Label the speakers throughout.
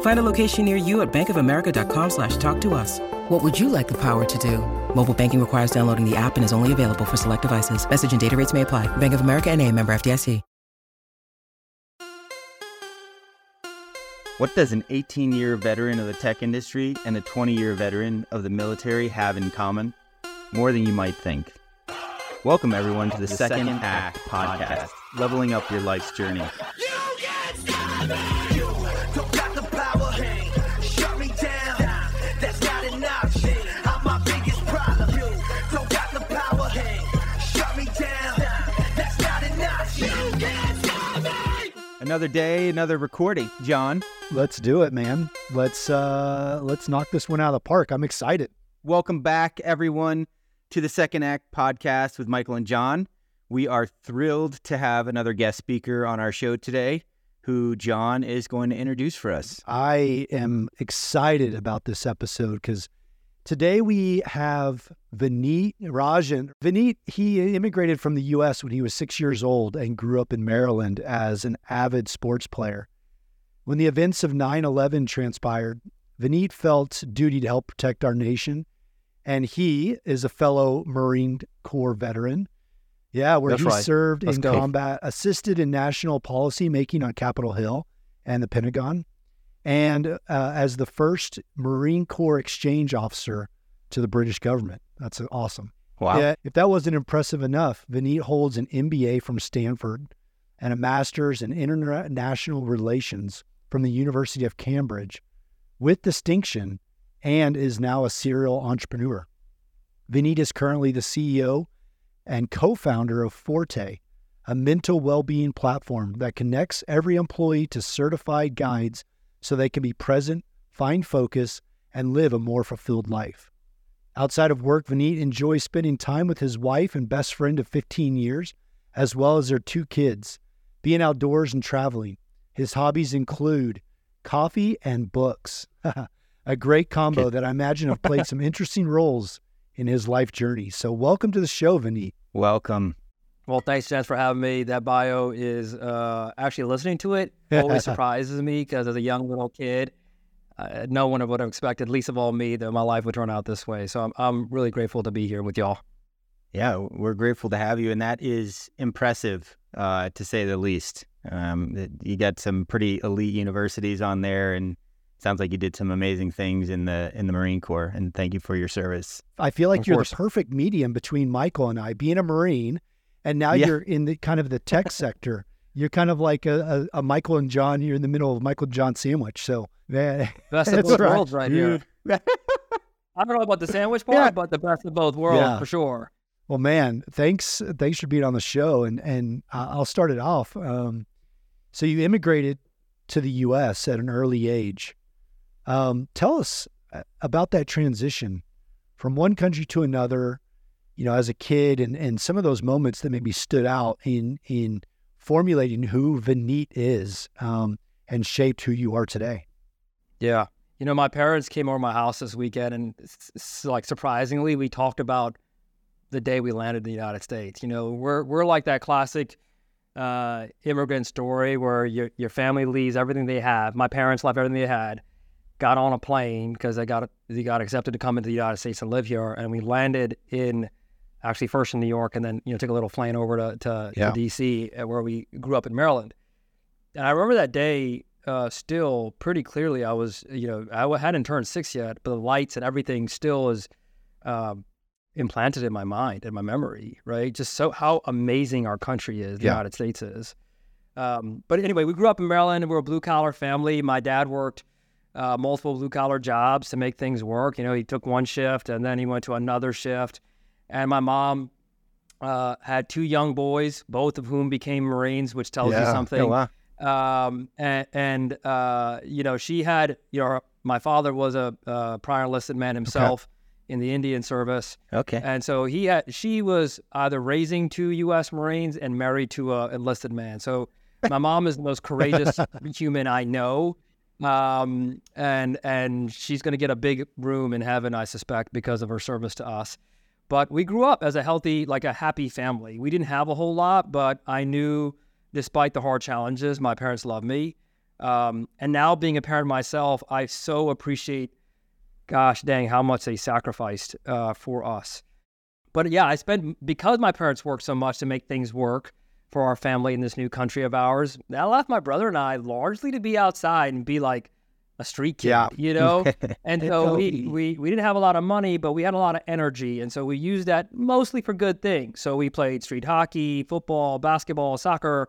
Speaker 1: Find a location near you at bankofamerica.com slash talk to us. What would you like the power to do? Mobile banking requires downloading the app and is only available for select devices. Message and data rates may apply. Bank of America and a member FDIC.
Speaker 2: What does an 18 year veteran of the tech industry and a 20 year veteran of the military have in common? More than you might think. Welcome, everyone, to the, the Second, Second, Act, Act podcast, podcast, leveling up your life's journey. Another day, another recording. John,
Speaker 3: let's do it, man. Let's uh let's knock this one out of the park. I'm excited.
Speaker 2: Welcome back, everyone, to the Second Act podcast with Michael and John. We are thrilled to have another guest speaker on our show today, who John is going to introduce for us.
Speaker 3: I am excited about this episode because Today we have Vineet Rajan. Vineet, he immigrated from the U.S. when he was six years old and grew up in Maryland as an avid sports player. When the events of 9 11 transpired, Vineet felt duty to help protect our nation, and he is a fellow Marine Corps veteran. Yeah, where
Speaker 2: That's
Speaker 3: he
Speaker 2: right.
Speaker 3: served
Speaker 2: Let's
Speaker 3: in
Speaker 2: go.
Speaker 3: combat, assisted in national policy making on Capitol Hill and the Pentagon and uh, as the first Marine Corps exchange officer to the British government. That's awesome.
Speaker 2: Wow.
Speaker 3: Yeah, if that wasn't impressive enough, Vineet holds an MBA from Stanford and a master's in international relations from the University of Cambridge with distinction and is now a serial entrepreneur. Vineet is currently the CEO and co founder of Forte, a mental well being platform that connects every employee to certified guides so they can be present, find focus, and live a more fulfilled life. Outside of work, Vineet enjoys spending time with his wife and best friend of 15 years, as well as their two kids, being outdoors and traveling. His hobbies include coffee and books, a great combo that I imagine have played some interesting roles in his life journey. So, welcome to the show, Vineet.
Speaker 2: Welcome.
Speaker 4: Well, thanks, Chance, for having me. That bio is uh, actually listening to it always surprises me because as a young little kid, uh, no one would have expected, least of all me, that my life would turn out this way. So I'm, I'm really grateful to be here with y'all.
Speaker 2: Yeah, we're grateful to have you, and that is impressive, uh, to say the least. Um, you got some pretty elite universities on there, and sounds like you did some amazing things in the in the Marine Corps. And thank you for your service.
Speaker 3: I feel like
Speaker 2: Of
Speaker 3: you're
Speaker 2: course.
Speaker 3: the perfect medium between Michael and I, being a Marine, and now
Speaker 2: Yeah.
Speaker 3: you're in the kind of the tech sector. You're kind of like a, a, a Michael and John. You're in the middle of Michael and John sandwich. So, man,
Speaker 4: Best of
Speaker 3: That's
Speaker 4: both
Speaker 3: right.
Speaker 4: worlds right here. I don't know about the sandwich part,
Speaker 3: Yeah.
Speaker 4: but the best of both worlds
Speaker 3: Yeah.
Speaker 4: for sure.
Speaker 3: Well, man, thanks thanks for being on the show, and and I- I'll start it off. Um, so you immigrated to the U.S. at an early age. Um, tell us uh, about that transition from one country to another. You know, as a kid, and and some of those moments that maybe stood out in in formulating who Vineet is, um, and shaped who you are today.
Speaker 4: Yeah. You know, my parents came over my house this weekend, and like surprisingly, we talked about the day we landed in the United States. You know, we're we're like that classic uh, immigrant story where your your family leaves everything they have. My parents left everything they had, got on a plane because they got they got accepted to come into the United States and live here, and we landed in actually first in New York, and then you know took a little plane over to to,
Speaker 3: Yeah.
Speaker 4: to D.C. uh, where we grew up in Maryland. And I remember that day uh, still pretty clearly. I was, you know, I hadn't turned six yet, but the lights and everything still is um, implanted in my mind and my memory, right? Just so how amazing our country is, the
Speaker 3: Yeah.
Speaker 4: United States is. Um, but anyway, we grew up in Maryland and we're a blue collar family. My dad worked uh, multiple blue collar jobs to make things work. You know, he took one shift and then he went to another shift. And my mom uh, had two young boys, both of whom became Marines, which tells you something
Speaker 2: Oh, wow.
Speaker 4: um, and, and uh, you know, she had, you know, my father was a, uh prior enlisted man himself in the Indian service.
Speaker 2: Okay.
Speaker 4: And so he had, she was either raising two U.S. Marines and married to a enlisted man. So my mom is the most courageous human I know, um, and and she's going to get a big room in heaven, I suspect, because of her service to us. But we grew up as a healthy, like a happy family. We didn't have a whole lot, but I knew, despite the hard challenges, my parents loved me. Um, and now being a parent myself, I so appreciate, gosh dang, how much they sacrificed uh, for us. But yeah, I spent because my parents worked so much to make things work for our family in this new country of ours. That left my brother and I largely to be outside and be like a street kid,
Speaker 3: Yeah.
Speaker 4: you know. and so we, we we didn't have a lot of money, but we had a lot of energy, and so we used that mostly for good things. So we played street hockey, football, basketball, soccer.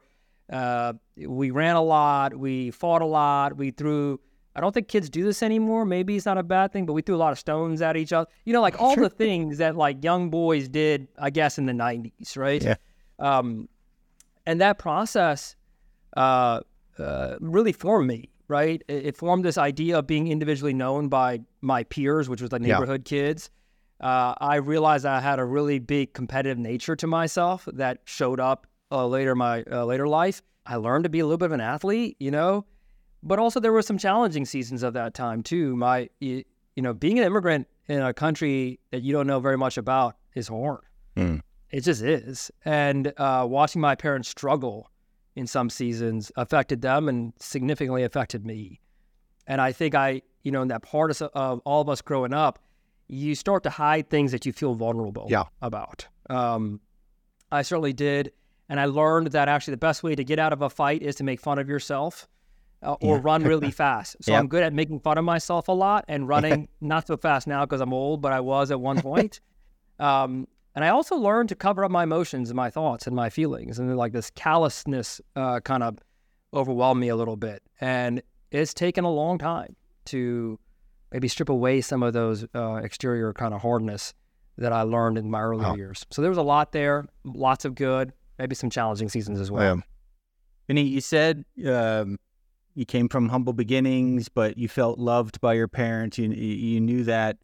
Speaker 4: Uh, we ran a lot. We fought a lot. We threw. I don't think kids do this anymore. Maybe it's not a bad thing, but we threw a lot of stones at each other. You know, like all the things that like young boys did, I guess, in the '90s, right?
Speaker 2: Yeah.
Speaker 4: Um, and that process uh, uh, really formed me, right? It, it formed this idea of being individually known by my peers, which was the
Speaker 3: Yeah.
Speaker 4: neighborhood kids. Uh, I realized I had a really big competitive nature to myself that showed up uh, later in my uh, later life. I learned to be a little bit of an athlete, you know, but also there were some challenging seasons of that time too. My, you, you know, being an immigrant in a country that you don't know very much about is hard.
Speaker 2: Hmm.
Speaker 4: It just is. And uh, watching my parents struggle in some seasons affected them and significantly affected me. And I think I, you know, in that part of, of all of us growing up, you start to hide things that you feel vulnerable
Speaker 3: Yeah.
Speaker 4: about. Um, I certainly did. And I learned that actually the best way to get out of a fight is to make fun of yourself uh, or
Speaker 2: Yeah.
Speaker 4: run really fast. So
Speaker 2: Yep.
Speaker 4: I'm good at making fun of myself a lot and running not so fast now because I'm old, but I was at one point. um, and I also learned to cover up my emotions and my thoughts and my feelings. And then, like this callousness uh, kind of overwhelmed me a little bit. And it's taken a long time to maybe strip away some of those uh, exterior kind of hardness that I learned in my earlier
Speaker 3: Wow.
Speaker 4: years. So there was a lot there, lots of good, maybe some challenging seasons as well.
Speaker 3: Yeah.
Speaker 2: Vinny, you said um, you came from humble beginnings, but you felt loved by your parents. You you knew that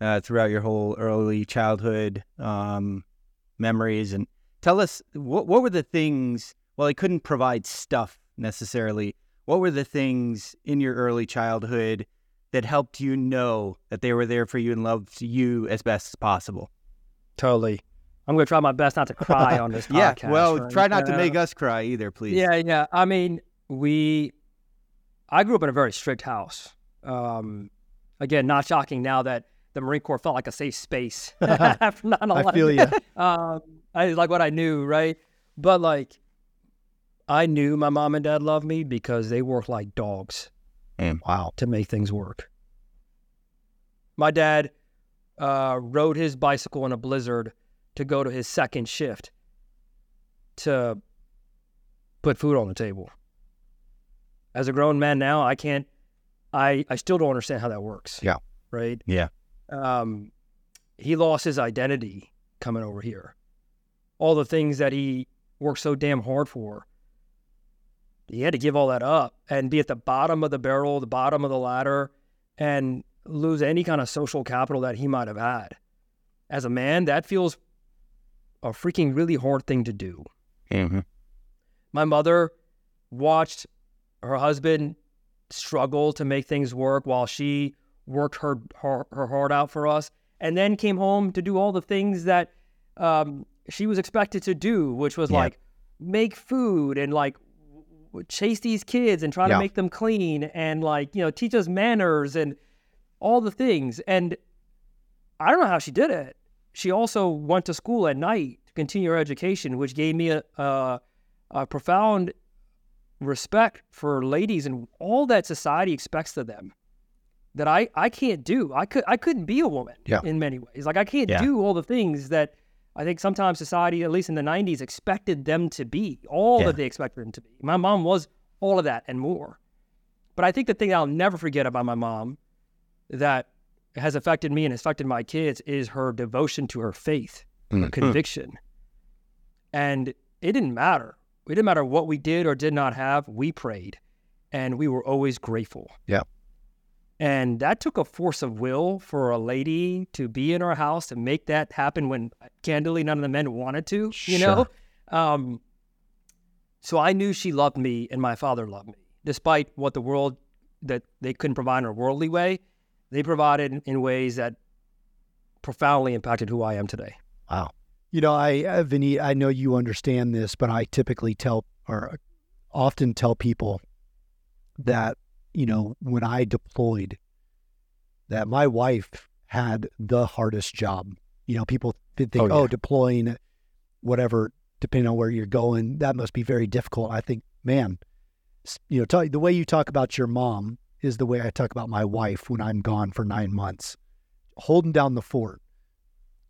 Speaker 2: uh, throughout your whole early childhood um, memories. And tell us what what were the things? Well, they couldn't provide stuff necessarily. What were the things in your early childhood that helped you know that they were there for you and loved you as best as possible?
Speaker 4: Totally. I'm going to try my best not to cry on this
Speaker 2: yeah. Well,
Speaker 4: right?
Speaker 2: try not to
Speaker 4: Uh,
Speaker 2: make us cry either, please.
Speaker 4: Yeah, yeah. I mean, we. I grew up in a very strict house. Um, again, not shocking now that the Marine Corps felt like a safe space after 9/11.
Speaker 3: I feel you.
Speaker 4: um, I like what I knew, right? But like, I knew my mom and dad loved me because they worked like dogs And
Speaker 3: Wow.
Speaker 4: to make things work. My dad uh, rode his bicycle in a blizzard to go to his second shift to put food on the table. As a grown man now, I can't. I I still don't understand how that works.
Speaker 3: Yeah.
Speaker 4: Right.
Speaker 2: Yeah.
Speaker 4: Um, he lost his identity coming over here. All the things that he worked so damn hard for. He had to give all that up and be at the bottom of the barrel, the bottom of the ladder, and lose any kind of social capital that he might have had. As a man, that feels a freaking really hard thing to do.
Speaker 2: Mhm.
Speaker 4: My mother watched her husband struggle to make things work while she worked her, her, her heart out for us and then came home to do all the things that um, she was expected to do, which was
Speaker 2: Yeah.
Speaker 4: like make food and like w- chase these kids and try
Speaker 3: Yeah.
Speaker 4: to make them clean and like, you know, teach us manners and all the things. And I don't know how she did it. She also went to school at night to continue her education, which gave me a, a, a profound respect for ladies and all that society expects of them that I, I can't do. I could I couldn't be a woman
Speaker 3: Yeah.
Speaker 4: in many ways. Like I can't
Speaker 2: Yeah.
Speaker 4: do all the things that I think sometimes society, at least in the '90s, expected them to be. All
Speaker 2: Yeah.
Speaker 4: that they expected them to be. My mom was all of that and more. But I think the thing I'll never forget about my mom that has affected me and affected my kids is her devotion to her faith, her
Speaker 3: Mhm.
Speaker 4: conviction. And it didn't matter. It didn't matter what we did or did not have. We prayed, and we were always grateful.
Speaker 3: Yeah.
Speaker 4: And that took a force of will for a lady to be in our house to make that happen when candidly none of the men wanted to, you know? Um, so I knew she loved me and my father loved me, despite what the world that they couldn't provide in a worldly way. They provided in ways that profoundly impacted who I am today.
Speaker 3: Wow. You know, I, uh, Vinny, I know you understand this, but I typically tell or often tell people that, you know, when I deployed, that my wife had the hardest job. You know, people think,
Speaker 2: Oh,
Speaker 3: oh,
Speaker 2: yeah.
Speaker 3: deploying, whatever, depending on where you're going, that must be very difficult. I think, man, you know, the way you talk about your mom is the way I talk about my wife when I'm gone for nine months, holding down the fort,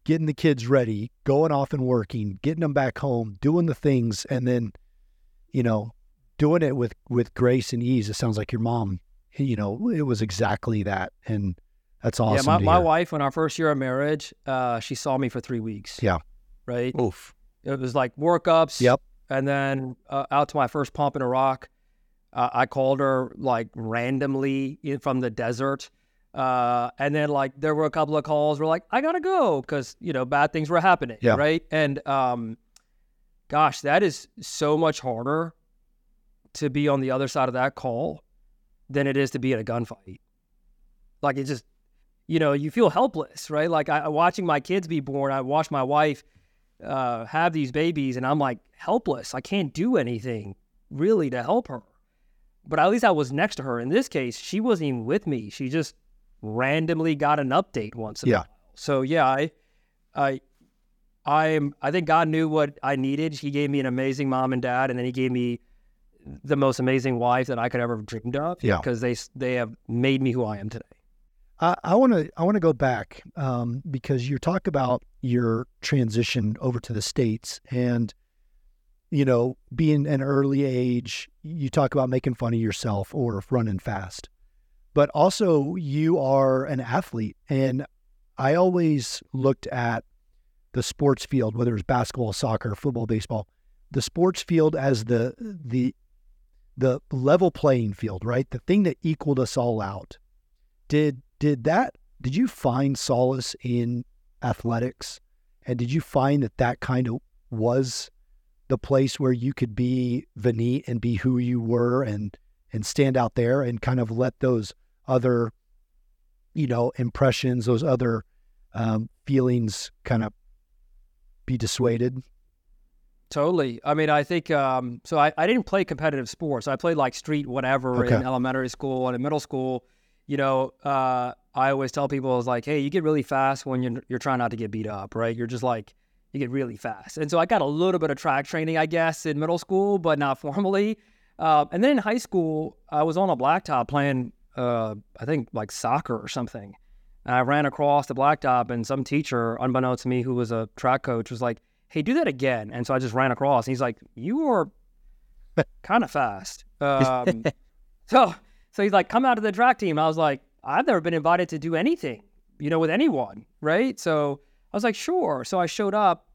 Speaker 3: getting the kids ready, going off and working, getting them back home, doing the things, and then, you know, doing it with with grace and ease. It sounds like your mom, you know, it was exactly that, and that's awesome.
Speaker 4: yeah, my,
Speaker 3: to
Speaker 4: my
Speaker 3: hear.
Speaker 4: wife, in our first year of marriage, uh, she saw me for three weeks.
Speaker 3: Yeah.
Speaker 4: Right.
Speaker 2: Oof.
Speaker 4: It was like workups.
Speaker 3: Yep.
Speaker 4: And then uh, out to my first pump in Iraq, uh, I called her like randomly in, from the desert. Uh, and then like there were a couple of calls where like I gotta go because you know bad things were happening.
Speaker 3: Yeah.
Speaker 4: Right. And um, gosh, that is so much harder to be on the other side of that call than it is to be in a gunfight. Like it just, you know, you feel helpless, right? Like I watching my kids be born, I watch my wife uh, have these babies, and I'm like helpless. I can't do anything really to help her. But at least I was next to her. In this case, she wasn't even with me. She just randomly got an update once in
Speaker 3: Yeah.
Speaker 4: a while. So yeah, I, I, I'm. I think God knew what I needed. He gave me an amazing mom and dad, and then He gave me the most amazing wife that I could ever have dreamed of.
Speaker 3: Yeah.
Speaker 4: because they they have made me who I am today.
Speaker 3: I want to I want to go back um, because you talk about your transition over to the states and you know being an early age. You talk about making fun of yourself or running fast, but also you are an athlete, and I always looked at the sports field, whether it's basketball, soccer, football, baseball, the sports field as the the the level playing field, right? The thing that equaled us all out. Did did that did you find solace in athletics and did you find that that kind of was the place where you could be Vinny and be who you were and and stand out there and kind of let those other you know impressions those other um, feelings kind of be dissuaded
Speaker 4: Totally. I mean, I think um, so. I, I didn't play competitive sports. I played like street whatever
Speaker 3: Okay.
Speaker 4: in elementary school and in middle school. You know, uh, I always tell people is like, hey, you get really fast when you're you're trying not to get beat up, right? You're just like you get really fast. And so I got a little bit of track training, I guess, in middle school, but not formally. Uh, and then in high school, I was on a blacktop playing, uh, I think like soccer or something. And I ran across the blacktop, and some teacher, unbeknownst to me, who was a track coach, was like, "Hey, do that again." And so I just ran across. And he's like, "You are kind of fast." Um, so, so he's like, "Come out to the track team." I was like, "I've never been invited to do anything, you know, with anyone, right?" So I was like, "Sure." So I showed up.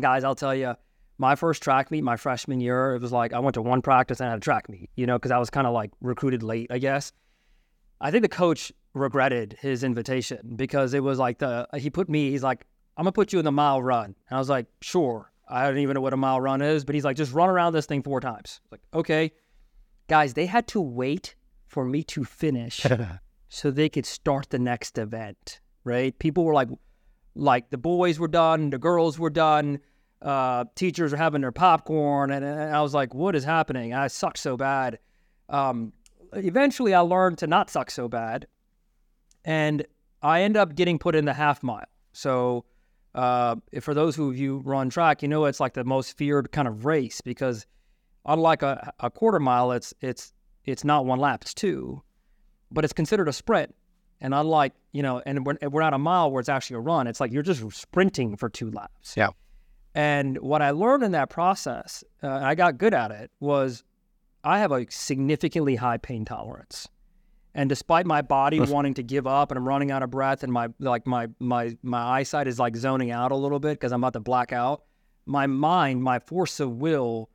Speaker 4: Guys, I'll tell you, my first track meet, my freshman year, it was like I went to one practice and I had a track meet, you know, because I was kind of like recruited late, I guess. I think the coach regretted his invitation because it was like the he put me. He's like, "I'm gonna put you in the mile run," and I was like, "Sure." I don't even know what a mile run is, but he's like, "Just run around this thing four times." I was like, okay, guys, they had to wait for me to finish so they could start the next event. Right? People were like, like the boys were done, the girls were done, uh, teachers were having their popcorn, and, and I was like, "What is happening?" I suck so bad. Um, eventually, I learned to not suck so bad, and I end up getting put in the half mile. So, uh, for those who you run track, you know it's like the most feared kind of race because unlike a, a quarter mile, it's it's it's not one lap, it's two, but it's considered a sprint. And unlike you know, and we're, we're not a mile where it's actually a run. It's like you're just sprinting for two laps.
Speaker 3: Yeah.
Speaker 4: And what I learned in that process, uh, I got good at it, was I have a significantly high pain tolerance. And despite my body wanting to give up and I'm running out of breath and my like my my my eyesight is like zoning out a little bit because I'm about to black out, my mind, my force of will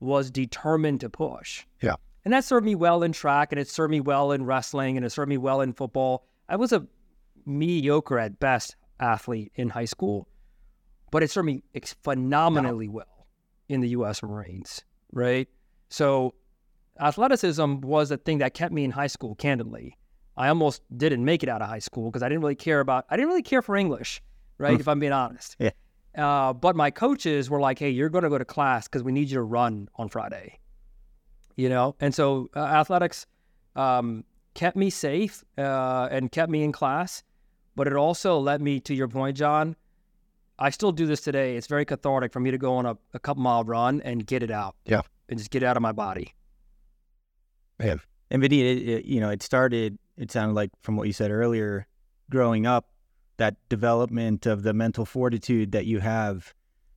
Speaker 4: was determined to push.
Speaker 3: Yeah.
Speaker 4: And that served me well in track and it served me well in wrestling and it served me well in football. I was a mediocre at best athlete in high school, but it served me phenomenally well in the U.S. Marines, right? So athleticism was a thing that kept me in high school, candidly. I almost didn't make it out of high school because I didn't really care about, I didn't really care for English, right? Hmm. if I'm being honest.
Speaker 2: Yeah.
Speaker 4: Uh, but my coaches were like, hey, you're going to go to class because we need you to run on Friday. You know? And so uh, athletics um, kept me safe uh, and kept me in class. But it also led me to your point, John. I still do this today. It's very cathartic for me to go on a, a couple mile run and get it out.
Speaker 3: Yeah.
Speaker 4: And just get it out of my body.
Speaker 3: Man.
Speaker 2: And Vinny, it, it, you know, it started, it sounded like from what you said earlier, growing up, that development of the mental fortitude that you have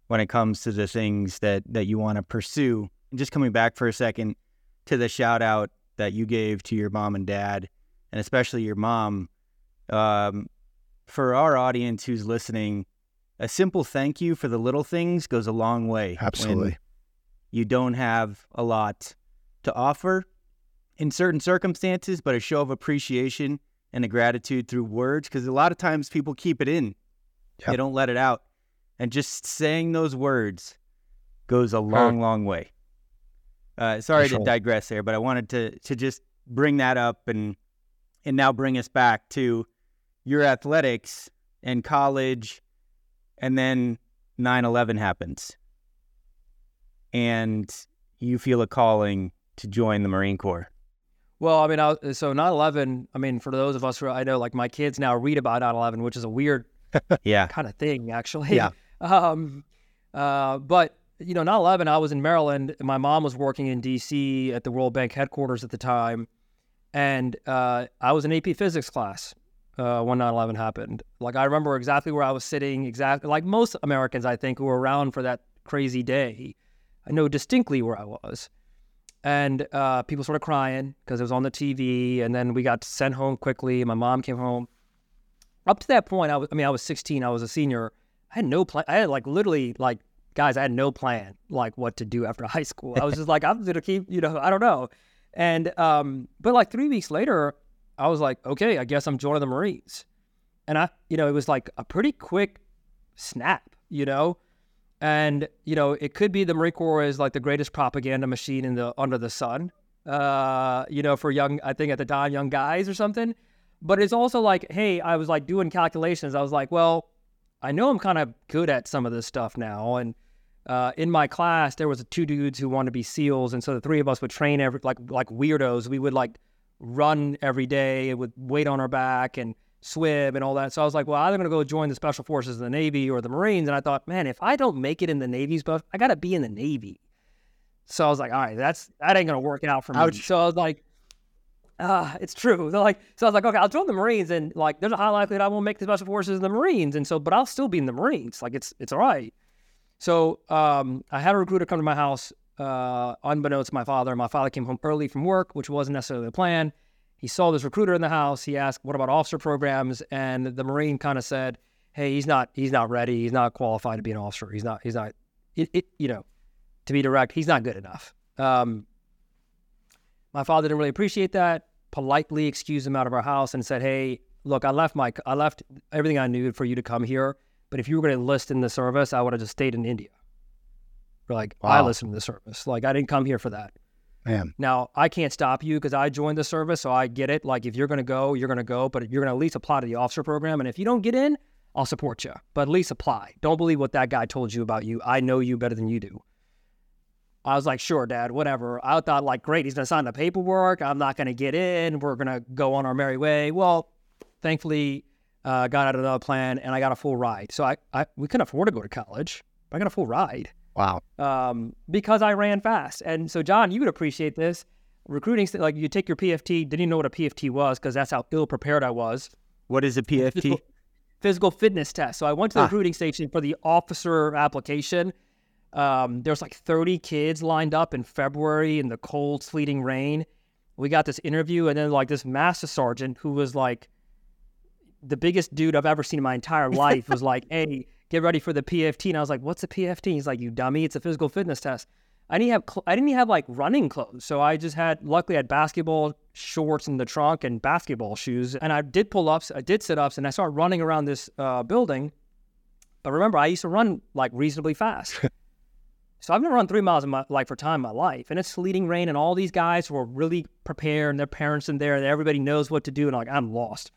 Speaker 2: when it comes to the things that, that you want to pursue. And just coming back for a second to the shout out that you gave to your mom and dad, and especially your mom. Um, for our audience who's listening, a simple thank you for the little things goes a long way.
Speaker 3: Absolutely.
Speaker 2: you don't have a lot to offer in certain circumstances, but a show of appreciation and a gratitude through words, because a lot of times people keep it in, they don't let it out. And just saying those words goes a long, long way. Uh, sorry to digress there, but I wanted to to just bring that up and and now bring us back to your athletics and college, and then 9/11 happens, and you feel a calling to join the Marine Corps.
Speaker 4: Well, I mean, I, so 9/11. I mean, for those of us who I know, like my kids now read about 9/11, which is a weird,
Speaker 2: yeah,
Speaker 4: kind of thing, actually.
Speaker 3: Yeah.
Speaker 4: Um, uh, but you know, 9/11. I was in Maryland. My mom was working in D.C. at the World Bank headquarters at the time, and uh, I was in AP Physics class uh, when 9/11 happened. Like I remember exactly where I was sitting. Exactly like most Americans, I think, who were around for that crazy day. I know distinctly where I was and uh, people started crying because it was on the TV. And then we got sent home quickly. My mom came home. Up to that point, I was, I mean, I was 16. I was a senior. I had no plan. I had like literally like guys. I had no plan like what to do after high school. I was just like I'm gonna keep, you know, I don't know. And um, but like three weeks later, I was like, okay, I guess I'm joining the Marines. And I, you know, it was like a pretty quick snap, you know. And you know, it could be the Marine Corps is like the greatest propaganda machine in the under the sun. Uh, you know, for young, I think at the time, young guys or something. But it's also like, hey, I was like doing calculations. I was like, well, I know I'm kind of good at some of this stuff now. And uh, in my class, there was two dudes who wanted to be SEALs, and so the three of us would train every like like weirdos. We would like run every day and with weight on our back and swim and all that. So I was like, well, I'm going to go join the special forces in the Navy or the Marines. And I thought, man, if I don't make it in the Navy's BUD/S, I got to be in the Navy. So I was like, all right, that's that ain't going to work out for me. Ouch. So I was like, ah, uh, it's true. They're like, so I was like, okay, I'll join the Marines, and like, there's a high likelihood I won't make the special forces in the Marines, and so, but I'll still be in the Marines. Like, it's it's all right. So um, I had a recruiter come to my house, uh, unbeknownst to my father. My father came home early from work, which wasn't necessarily the plan he saw this recruiter in the house. He asked, "What about officer programs?" And the Marine kind of said, "Hey, he's not he's not ready. He's not qualified to be an officer. He's not he's not it, it you know, to be direct, he's not good enough." Um, my father didn't really appreciate that. Politely excused him out of our house and said, "Hey, look, I left my I left everything I knew for you to come here. But if you were going to enlist in the service, I would have just stayed in India." We're like, wow. I listened to the service. Like, I didn't come here for that.
Speaker 3: Man.
Speaker 4: Now, I can't stop you because I joined the service, so I get it. Like, if you're going to go, you're going to go, but you're going to at least apply to the officer program. And if you don't get in, I'll support you, but at least apply. Don't believe what that guy told you about you. I know you better than you do. I was like, sure, dad, whatever. I thought, like, great, he's going to sign the paperwork. I'm not going to get in. We're going to go on our merry way. Well, thankfully, uh, got out of the plan and I got a full ride. So I, I we couldn't afford to go to college, but I got a full ride.
Speaker 3: Wow.
Speaker 4: Um, because I ran fast. And so, John, you would appreciate this. Recruiting, like you take your PFT, didn't even know what a PFT was because that's how ill prepared I was.
Speaker 2: What is a PFT?
Speaker 4: Physical, physical fitness test. So I went to the ah. recruiting station for the officer application. Um, there was like 30 kids lined up in February in the cold, sleeting rain. We got this interview, and then like this master sergeant who was like the biggest dude I've ever seen in my entire life was like, "Hey, get ready for the PFT. And I was like, what's a PFT? He's like, you dummy, it's a physical fitness test. I didn't have cl- I didn't have like running clothes, so I just had luckily I had basketball shorts in the trunk and basketball shoes, and I did pull ups, I did sit ups, and I started running around this uh, building. But remember, I used to run like reasonably fast. so I've never run three miles in my like for time in my life, and it's sleeting rain, and all these guys who are really prepared, and their parents in there, and everybody knows what to do, and like I'm lost.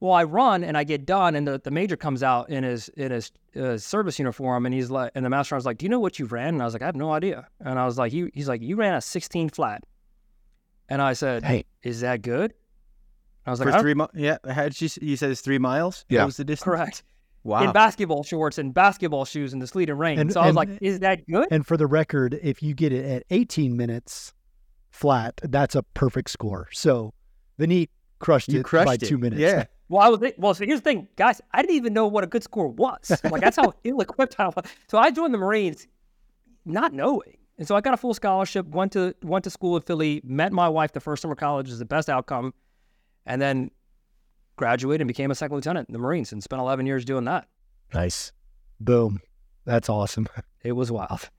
Speaker 4: Well, I run and I get done, and the, the major comes out in his in his uh, service uniform, and he's like, and the master was like, "Do you know what you ran?" And I was like, "I have no idea." And I was like, "He, he's like, you ran a 16 flat," and I said,
Speaker 3: Hey.
Speaker 4: is that good?" I was like,
Speaker 2: For
Speaker 4: "I
Speaker 2: three mi- yeah, had you, you said it's three miles?
Speaker 3: Yeah.
Speaker 2: That was the distance?
Speaker 4: correct."
Speaker 2: Wow.
Speaker 4: In basketball shorts and basketball shoes in the sleet and rain.
Speaker 3: And-
Speaker 4: so I was
Speaker 3: and-
Speaker 4: like, "Is that good?"
Speaker 3: And for the record, if you get it at 18 minutes flat, that's a perfect score. So Vineet crushed
Speaker 2: you
Speaker 3: it
Speaker 2: crushed
Speaker 3: by
Speaker 2: it.
Speaker 3: two minutes.
Speaker 2: Yeah.
Speaker 4: Well, I was well. So here's the thing, guys. I didn't even know what a good score was. Like that's how ill-equipped I was. So I joined the Marines, not knowing, and so I got a full scholarship. Went to went to school in Philly. Met my wife the first summer of college is the best outcome, and then graduated and became a second lieutenant in the Marines and spent 11 years doing that.
Speaker 3: Nice. Boom. That's awesome.
Speaker 4: It was wild.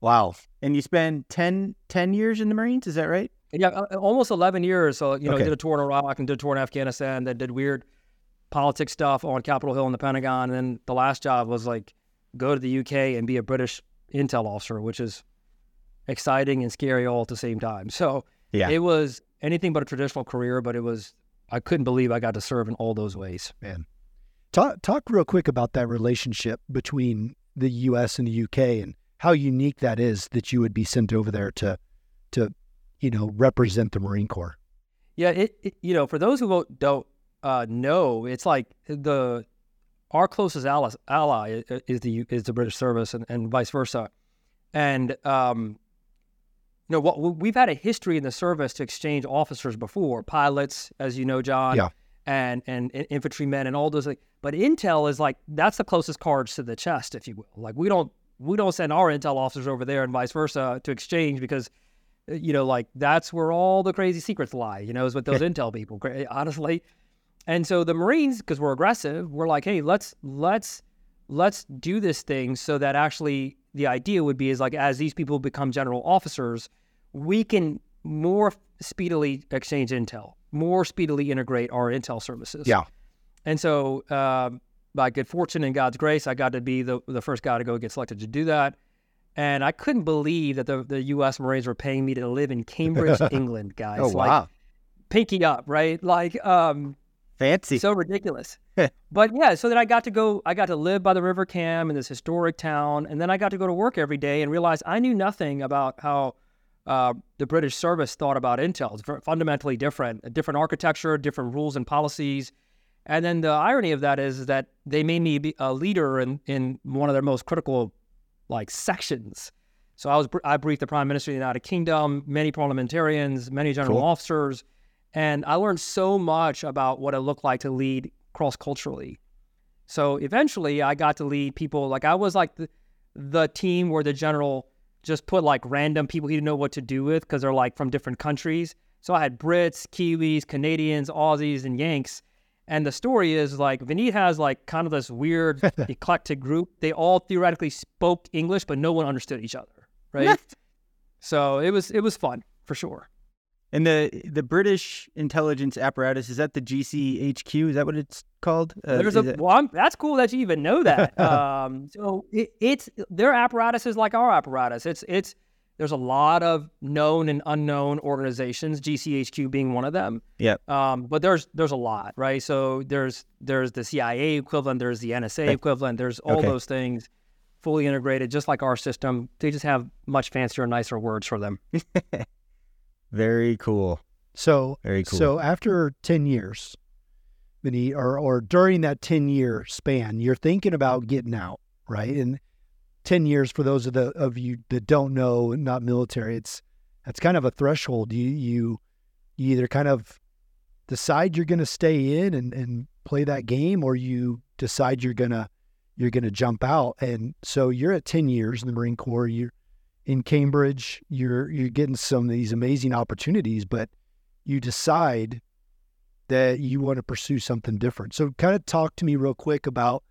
Speaker 2: Wow. And you spent 10, 10 years in the Marines, is that right?
Speaker 4: Yeah, almost 11 years. So, you know,
Speaker 2: Okay.
Speaker 4: did a tour in Iraq and did a tour in Afghanistan, then did weird politics stuff on Capitol Hill and the Pentagon. And then the last job was like go to the UK and be a British intel officer, which is exciting and scary all at the same time. So
Speaker 2: Yeah.
Speaker 4: it was anything but a traditional career, but it was, I couldn't believe I got to serve in all those ways.
Speaker 3: Man. Talk talk real quick about that relationship between the US and the UK and how unique that is that you would be sent over there to to, you know, represent the Marine Corps.
Speaker 4: Yeah, it, it you know, for those who don't uh, know, it's like the our closest ally, ally is the is the British service, and, and vice versa. And um, you know, what we've had a history in the service to exchange officers before, pilots, as you know, John,
Speaker 3: Yeah.
Speaker 4: and and in- infantrymen, and all those. Like, but intel is like that's the closest cards to the chest, if you will. Like we don't we don't send our intel officers over there, and vice versa, to exchange because you know, like that's where all the crazy secrets lie, you know, is with those intel people, honestly. And so the Marines, because we're aggressive, we're like, hey, let's let's let's do this thing so that actually the idea would be is like as these people become general officers, we can more speedily exchange intel, more speedily integrate our intel services.
Speaker 3: Yeah.
Speaker 4: And so, um, by good fortune and God's grace, I got to be the, the first guy to go get selected to do that. And I couldn't believe that the, the U.S. Marines were paying me to live in Cambridge, England, guys.
Speaker 2: Oh,
Speaker 4: Like,
Speaker 2: wow.
Speaker 4: pinky up, right? Like, um,
Speaker 2: Fancy.
Speaker 4: so ridiculous. but yeah, so then I got to go, I got to live by the River Cam in this historic town. And then I got to go to work every day and realize I knew nothing about how uh, the British service thought about intel. It's fundamentally different, a different architecture, different rules and policies. And then the irony of that is, is that they made me be a leader in, in one of their most critical like sections. So I was I briefed the Prime Minister of the United Kingdom, many parliamentarians, many general
Speaker 3: Cool.
Speaker 4: officers, and I learned so much about what it looked like to lead cross culturally. So eventually, I got to lead people like I was like the, the team where the general just put like random people he didn't know what to do with because they're like from different countries. So I had Brits, Kiwis, Canadians, Aussies, and Yanks. And the story is like Vineet has like kind of this weird eclectic group. They all theoretically spoke English, but no one understood each other, right? so it was it was fun for sure.
Speaker 2: And the the British intelligence apparatus is that the GCHQ? Is that what it's called? Uh,
Speaker 4: There's a
Speaker 2: it-
Speaker 4: well, I'm, that's cool that you even know that. um, so it, it's their apparatus is like our apparatus. It's it's there's a lot of known and unknown organizations, GCHQ being one of them.
Speaker 2: Yep.
Speaker 4: Um, but there's there's a lot, right? So there's there's the CIA equivalent, there's the NSA equivalent, there's all
Speaker 2: Okay.
Speaker 4: those things fully integrated, just like our system. They just have much fancier, nicer words for them.
Speaker 2: Very cool.
Speaker 3: So
Speaker 2: Very cool.
Speaker 3: So after 10 years, Vinny, or, or during that 10 year span, you're thinking about getting out, right? And 10 years for those of the of you that don't know, not military, it's that's kind of a threshold. You you you either kind of decide you're gonna stay in and, and play that game or you decide you're gonna you're gonna jump out. And so you're at 10 years in the Marine Corps, you're in Cambridge, you're you're getting some of these amazing opportunities, but you decide that you want to pursue something different. So, kind of talk to me real quick about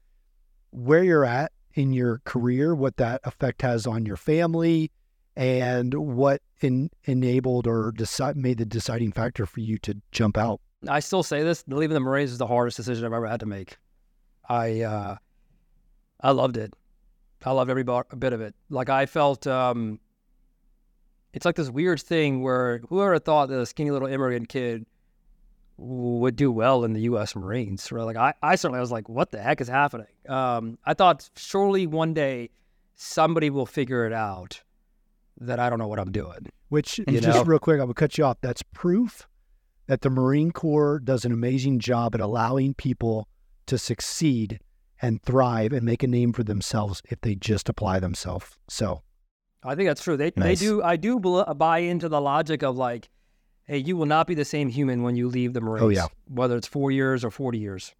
Speaker 3: where you're at in your career, what that effect has on your family, and what in, enabled or decide, made the deciding factor for you to jump out?
Speaker 4: I still say this: leaving the Marines is the hardest decision I've ever had to make. I uh, I loved it. I loved every bit of it. Like I felt, um, it's like this weird thing where whoever thought that a skinny little immigrant kid would do well in the U.S. Marines, right? Like I, I certainly was like, what the heck is happening? Um, I thought surely one day somebody will figure it out that I don't know what I'm doing.
Speaker 3: Which, you just know? real quick, I will cut you off. That's proof that the Marine Corps does an amazing job at allowing people to succeed and thrive and make a name for themselves if they just apply themselves. So,
Speaker 4: I think that's true. They nice. they do. I do buy into the logic of like, hey, you will not be the same human when you leave the Marines.
Speaker 3: Oh yeah.
Speaker 4: Whether it's four years or forty years,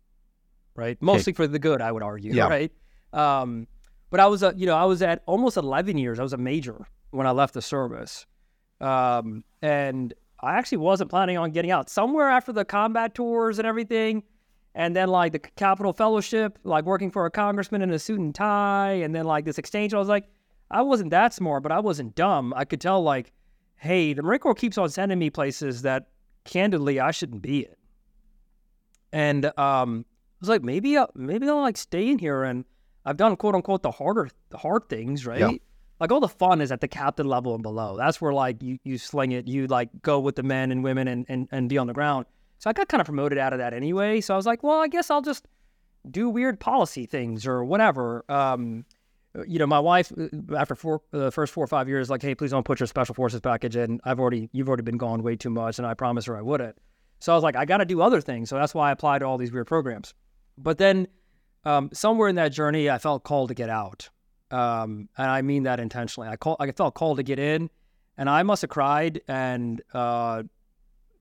Speaker 4: right? Mostly for the good, I would argue.
Speaker 3: Yeah.
Speaker 4: Right. Um, but I was, a, you know, I was at almost eleven years. I was a major when I left the service, um, and I actually wasn't planning on getting out. Somewhere after the combat tours and everything, and then like the Capitol Fellowship, like working for a congressman in a suit and tie, and then like this exchange. I was like, I wasn't that smart, but I wasn't dumb. I could tell like, hey, the Marine Corps keeps on sending me places that candidly I shouldn't be in. And um, I was like, maybe I'll, maybe I'll like stay in here, and I've done quote unquote the harder the hard things, right? Yeah. Like all the fun is at the captain level and below. That's where like you you sling it, you like go with the men and women and and, and be on the ground. So I got kind of promoted out of that anyway. So I was like, well, I guess I'll just do weird policy things or whatever. Um, you know, my wife uh, after four, uh, the first four or five years, like, hey, please don't put your special forces package in. I've already, you've already been gone way too much, and I promised her I wouldn't. So I was like, I got to do other things. So that's why I applied to all these weird programs. But then, um, somewhere in that journey, I felt called to get out, um, and I mean that intentionally. I call, I felt called to get in, and I must have cried and uh,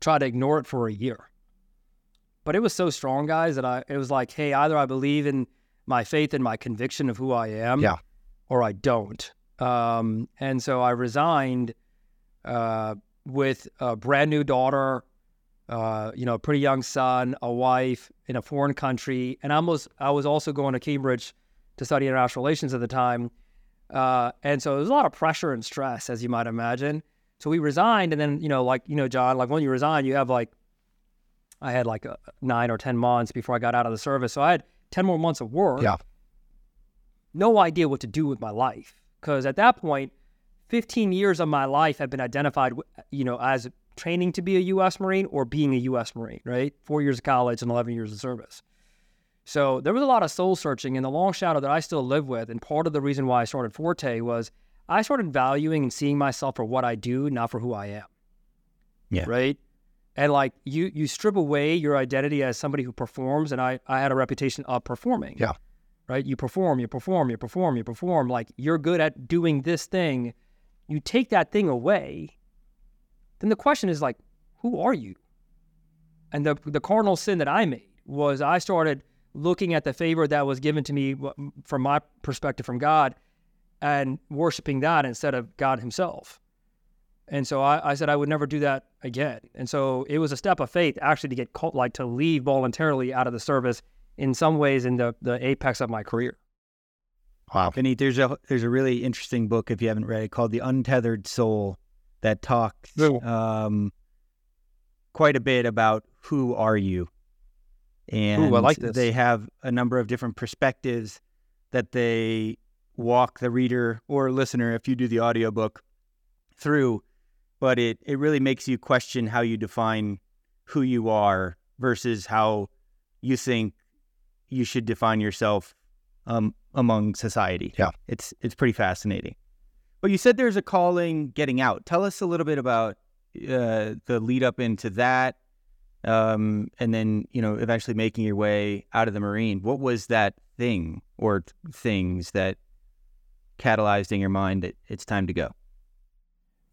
Speaker 4: try to ignore it for a year. But it was so strong, guys, that I it was like, hey, either I believe in my faith and my conviction of who I am,
Speaker 3: yeah.
Speaker 4: or I don't. Um, and so I resigned uh, with a brand new daughter, uh, you know, a pretty young son, a wife in a foreign country, and I was I was also going to Cambridge to study international relations at the time. Uh, and so there was a lot of pressure and stress, as you might imagine. So we resigned, and then you know, like you know, John, like when you resign, you have like, I had like a, nine or ten months before I got out of the service, so I had ten more months of work.
Speaker 3: Yeah.
Speaker 4: No idea what to do with my life because at that point, fifteen years of my life had been identified, you know, as training to be a U.S. Marine or being a U.S. Marine. Right, four years of college and eleven years of service. So there was a lot of soul searching, and the long shadow that I still live with. And part of the reason why I started Forte was I started valuing and seeing myself for what I do, not for who I am.
Speaker 3: Yeah.
Speaker 4: Right. And like you, you strip away your identity as somebody who performs, and I, I had a reputation of performing.
Speaker 3: Yeah.
Speaker 4: Right. You perform, you perform, you perform, you perform. Like you're good at doing this thing. You take that thing away, then the question is like, who are you? And the the cardinal sin that I made was I started looking at the favor that was given to me from my perspective from God and worshiping that instead of God Himself. And so I, I, said I would never do that again. And so it was a step of faith actually to get called, like to leave voluntarily out of the service in some ways in the, the apex of my career.
Speaker 2: Wow. Vineet, there's a there's a really interesting book if you haven't read it called The Untethered Soul that talks um, quite a bit about who are you. And
Speaker 4: Ooh, I like this.
Speaker 2: they have a number of different perspectives that they walk the reader or listener if you do the audiobook through but it it really makes you question how you define who you are versus how you think you should define yourself um, among society.
Speaker 3: Yeah,
Speaker 2: it's it's pretty fascinating. But you said there's a calling getting out. Tell us a little bit about uh, the lead up into that, um, and then you know eventually making your way out of the Marine. What was that thing or things that catalyzed in your mind that it's time to go?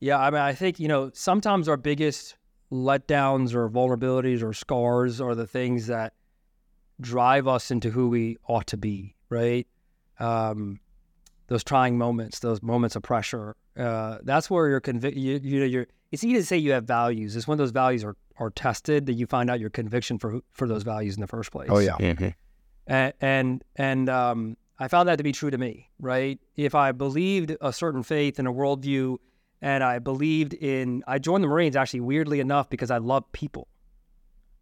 Speaker 4: Yeah, I mean, I think, you know, sometimes our biggest letdowns or vulnerabilities or scars are the things that drive us into who we ought to be, right? Um, those trying moments, those moments of pressure. Uh, that's where you're convict. You, you know, you're. It's easy to say you have values. It's when those values are are tested that you find out your conviction for for those values in the first place.
Speaker 3: Oh yeah.
Speaker 2: Mm-hmm.
Speaker 4: And and, and um, I found that to be true to me. Right. If I believed a certain faith and a worldview and I believed in. I joined the Marines actually weirdly enough because I love people.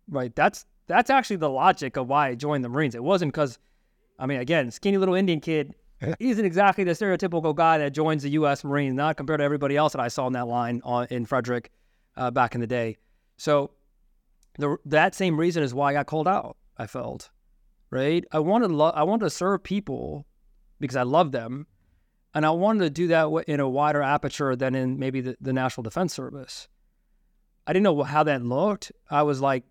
Speaker 4: Right. That's that's actually the logic of why I joined the Marines. It wasn't because, I mean, again, skinny little Indian kid isn't exactly the stereotypical guy that joins the U.S. Marines, not compared to everybody else that I saw in that line on, in Frederick uh, back in the day. So the, that same reason is why I got called out. I felt right. I wanted lo- I wanted to serve people because I love them, and I wanted to do that in a wider aperture than in maybe the, the National Defense Service. I didn't know how that looked. I was like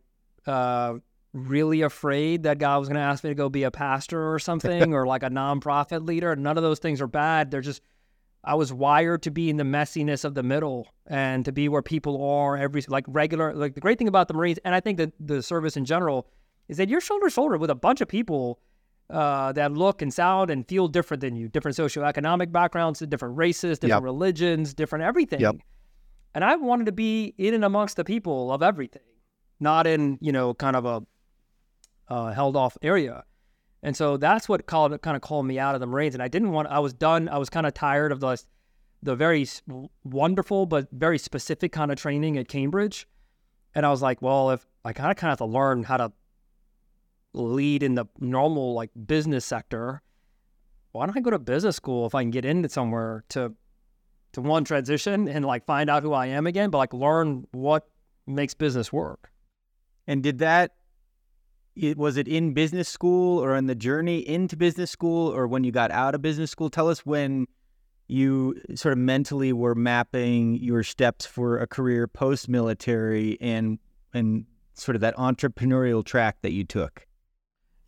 Speaker 4: uh, really afraid that God was going to ask me to go be a pastor or something or like a nonprofit leader. None of those things are bad. They're just I was wired to be in the messiness of the middle and to be where people are every like regular like the great thing about the Marines and I think that the service in general is that you're shoulder to shoulder with a bunch of people uh, that look and sound and feel different than you, different socioeconomic backgrounds, different races, different yep. religions, different everything. Yep. And I wanted to be in and amongst the people of everything, not in you know kind of a uh, held off area. And so that's what called kind of called me out of the Marines. And I didn't want. I was done. I was kind of tired of the the very wonderful but very specific kind of training at Cambridge. And I was like, well, if I kind of kind of have to learn how to lead in the normal like business sector, why don't I go to business school if I can get into somewhere to to one transition and like find out who I am again, but like learn what makes business work.
Speaker 2: And did that it, was it in business school or on the journey into business school or when you got out of business school? Tell us when you sort of mentally were mapping your steps for a career post military and and sort of that entrepreneurial track that you took.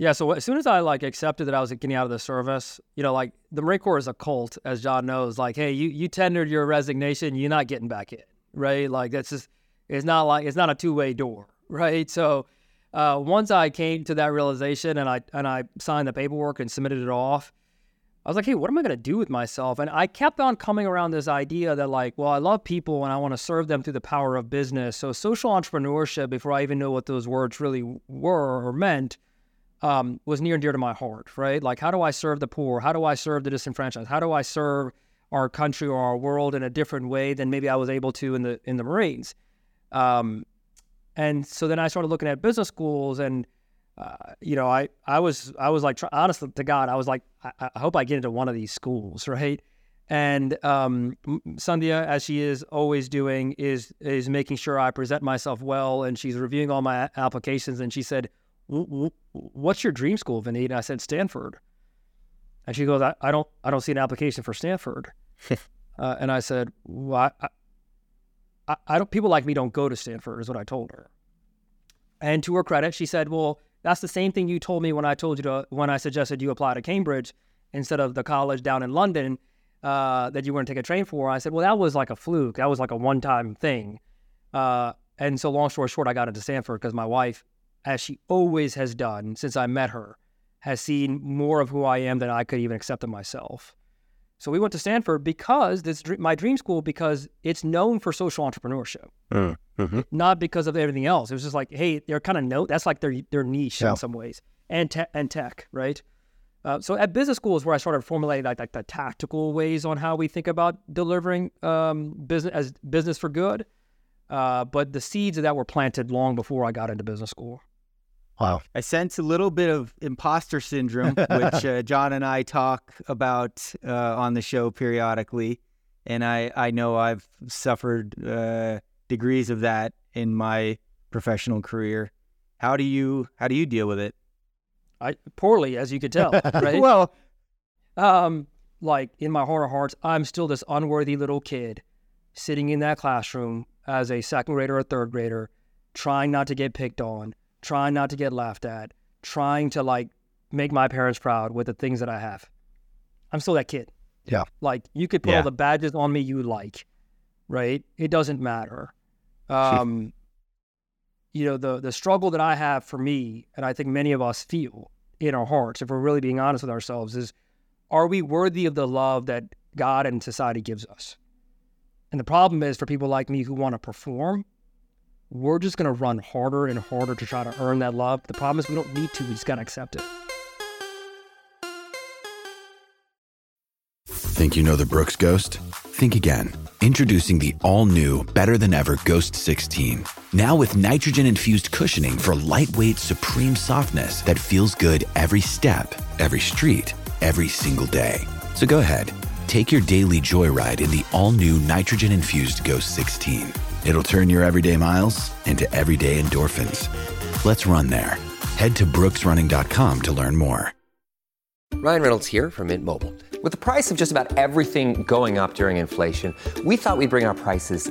Speaker 4: Yeah, so as soon as I like accepted that I was getting out of the service, you know, like the Marine Corps is a cult, as John knows. Like, hey, you you tendered your resignation, you're not getting back in, right? Like that's just it's not like it's not a two way door, right? So uh, once I came to that realization and I and I signed the paperwork and submitted it off, I was like, hey, what am I to do with myself? And I kept on coming around this idea that like, well, I love people and I want to serve them through the power of business. So social entrepreneurship, before I even know what those words really were or meant, um, was near and dear to my heart. Right? Like, how do I serve the poor? How do I serve the disenfranchised? How do I serve our country or our world in a different way than maybe I was able to in the in the Marines? Um, and so then I started looking at business schools and, uh, you know, I, I was, I was like, honestly to God, I was like, I, I hope I get into one of these schools. Right. And um, Sandhya, as she is always doing, is is making sure I present myself well, and she's reviewing all my applications. And she said, "What's your dream school, Vineet?" And I said, "Stanford." And she goes, "I, I don't, I don't see an application for Stanford." uh, and I said, "Well, I, I, I don't people like me don't go to Stanford is what I told her. And to her credit, she said, "Well, that's the same thing you told me when I told you to when I suggested you apply to Cambridge instead of the college down in London uh, that you were going to take a train for." I said, "Well, that was like a fluke. That was like a one-time thing." Uh, and so, long story short, I got into Stanford because my wife, as she always has done since I met her, has seen more of who I am than I could even accept of myself. So we went to Stanford because this my dream school because it's known for social entrepreneurship, mm, mm-hmm. not because of everything else. It was just like, hey, they're kind of no, that's like their their niche yeah. in some ways, and te- and tech, right? Uh, so at business school is where I started formulating like, like the tactical ways on how we think about delivering um, business as business for good. Uh, but the seeds of that were planted long before I got into business school.
Speaker 3: Wow.
Speaker 2: I sense a little bit of imposter syndrome, which uh, John and I talk about uh, on the show periodically. And I, I know I've suffered uh, degrees of that in my professional career. How do you how do you deal with it?
Speaker 4: I poorly, as you could tell, right?
Speaker 2: well,
Speaker 4: um, like in my heart of hearts, I'm still this unworthy little kid sitting in that classroom as a second grader or third grader, trying not to get picked on, trying not to get laughed at, trying to like make my parents proud with the things that I have. I'm still that kid.
Speaker 3: Yeah.
Speaker 4: Like you could put yeah. all the badges on me you like, right? It doesn't matter. Um, you know, the the struggle that I have for me, and I think many of us feel in our hearts, if we're really being honest with ourselves, is are we worthy of the love that God and society gives us? And the problem is for people like me who want to perform, we're just going to run harder and harder to try to earn that love. The problem is we don't need to, we just got to accept it.
Speaker 5: Think you know the Brooks Ghost? Think again. Introducing the all new, better than ever Ghost 16. Now with nitrogen infused cushioning for lightweight, supreme softness that feels good every step, every street, every single day. So go ahead, take your daily joyride in the all new nitrogen infused Ghost 16. It'll turn your everyday miles into everyday endorphins. Let's run there. Head to brooksrunning.com to learn more.
Speaker 6: Ryan Reynolds here from Mint Mobile. With the price of just about everything going up during inflation, we thought we'd bring our prices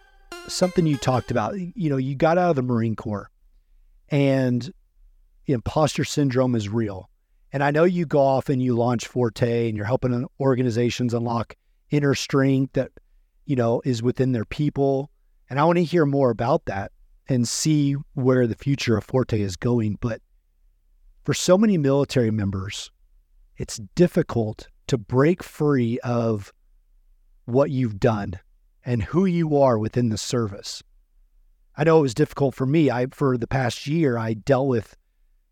Speaker 3: something you talked about. You know, you got out of the Marine Corps and imposter syndrome is real. And I know you go off and you launch Forte and you're helping organizations unlock inner strength that, you know, is within their people. And I want to hear more about that and see where the future of Forte is going. But for so many military members, it's difficult to break free of what you've done and who you are within the service. I know it was difficult for me. I for the past year I dealt with,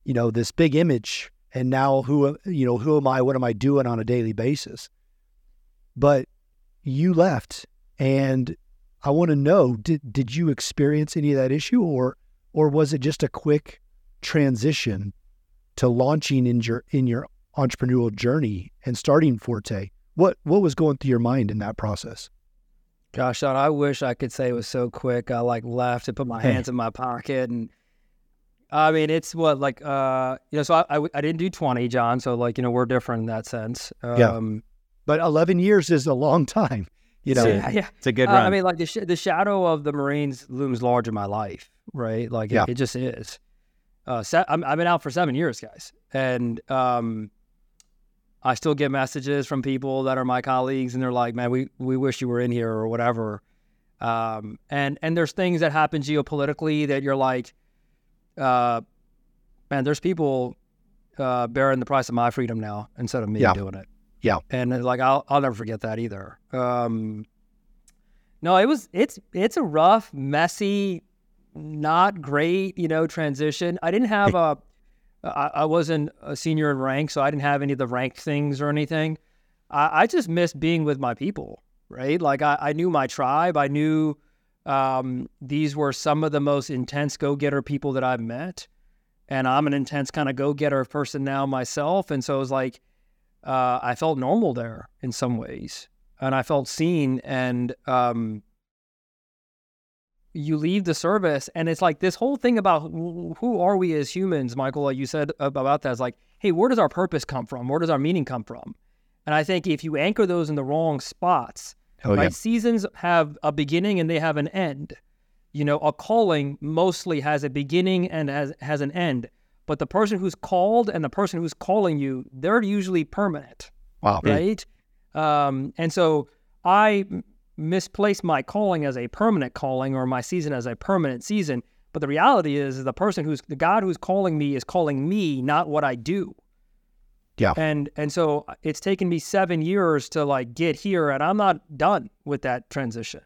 Speaker 3: you know, this big image and now who you know, who am I? What am I doing on a daily basis? But you left and I want to know did did you experience any of that issue or or was it just a quick transition to launching in your in your entrepreneurial journey and starting Forte? What what was going through your mind in that process?
Speaker 4: Gosh, John, I wish I could say it was so quick. I like left and put my hands in my pocket, and I mean, it's what like uh, you know. So I, I I didn't do twenty, John. So like you know, we're different in that sense.
Speaker 3: Yeah.
Speaker 4: Um,
Speaker 3: But 11 years is a long time, you know.
Speaker 4: so, yeah,
Speaker 2: It's a good
Speaker 4: Uh,
Speaker 2: run.
Speaker 4: I mean, like the sh- the shadow of the Marines looms large in my life, right? Like
Speaker 3: Yeah.
Speaker 4: it, it just is. Uh, se- I'm, I've been out for seven years, guys, and um, I still get messages from people that are my colleagues, and they're like, "Man, we we wish you were in here or whatever." Um, and and there's things that happen geopolitically that you're like, uh, man, there's people uh, bearing the price of my freedom now instead of me
Speaker 3: Yeah.
Speaker 4: doing it.
Speaker 3: Yeah.
Speaker 4: and like I'll I'll never forget that either. Um, no, it was it's it's a rough, messy, not great, you know, transition. I didn't have a I, I wasn't a senior in rank, so I didn't have any of the rank things or anything. I, I just missed being with my people, right? Like I, I knew my tribe. I knew um, these were some of the most intense go-getter people that I've met, and I'm an intense kind of go-getter person now myself. And so it was like uh, I felt normal there in some ways, and I felt seen. And um, you leave the service, and it's like this whole thing about who, are we as humans, Michael? Like you said about that is like, hey, where does our purpose come from? Where does our meaning come from? And I think if you anchor those in the wrong spots,
Speaker 3: Oh,
Speaker 4: right?
Speaker 3: yeah.
Speaker 4: Seasons have a beginning and they have an end. You know, a calling mostly has a beginning and has has an end. But the person who's called and the person who's calling you, they're usually permanent
Speaker 3: Wow.
Speaker 4: right? Um, and so I m- misplaced my calling as a permanent calling or my season as a permanent season. But the reality is, the person who's the God who's calling me is calling me, not what I do.
Speaker 3: Yeah.
Speaker 4: And and so it's taken me seven years to like get here, and I'm not done with that transition.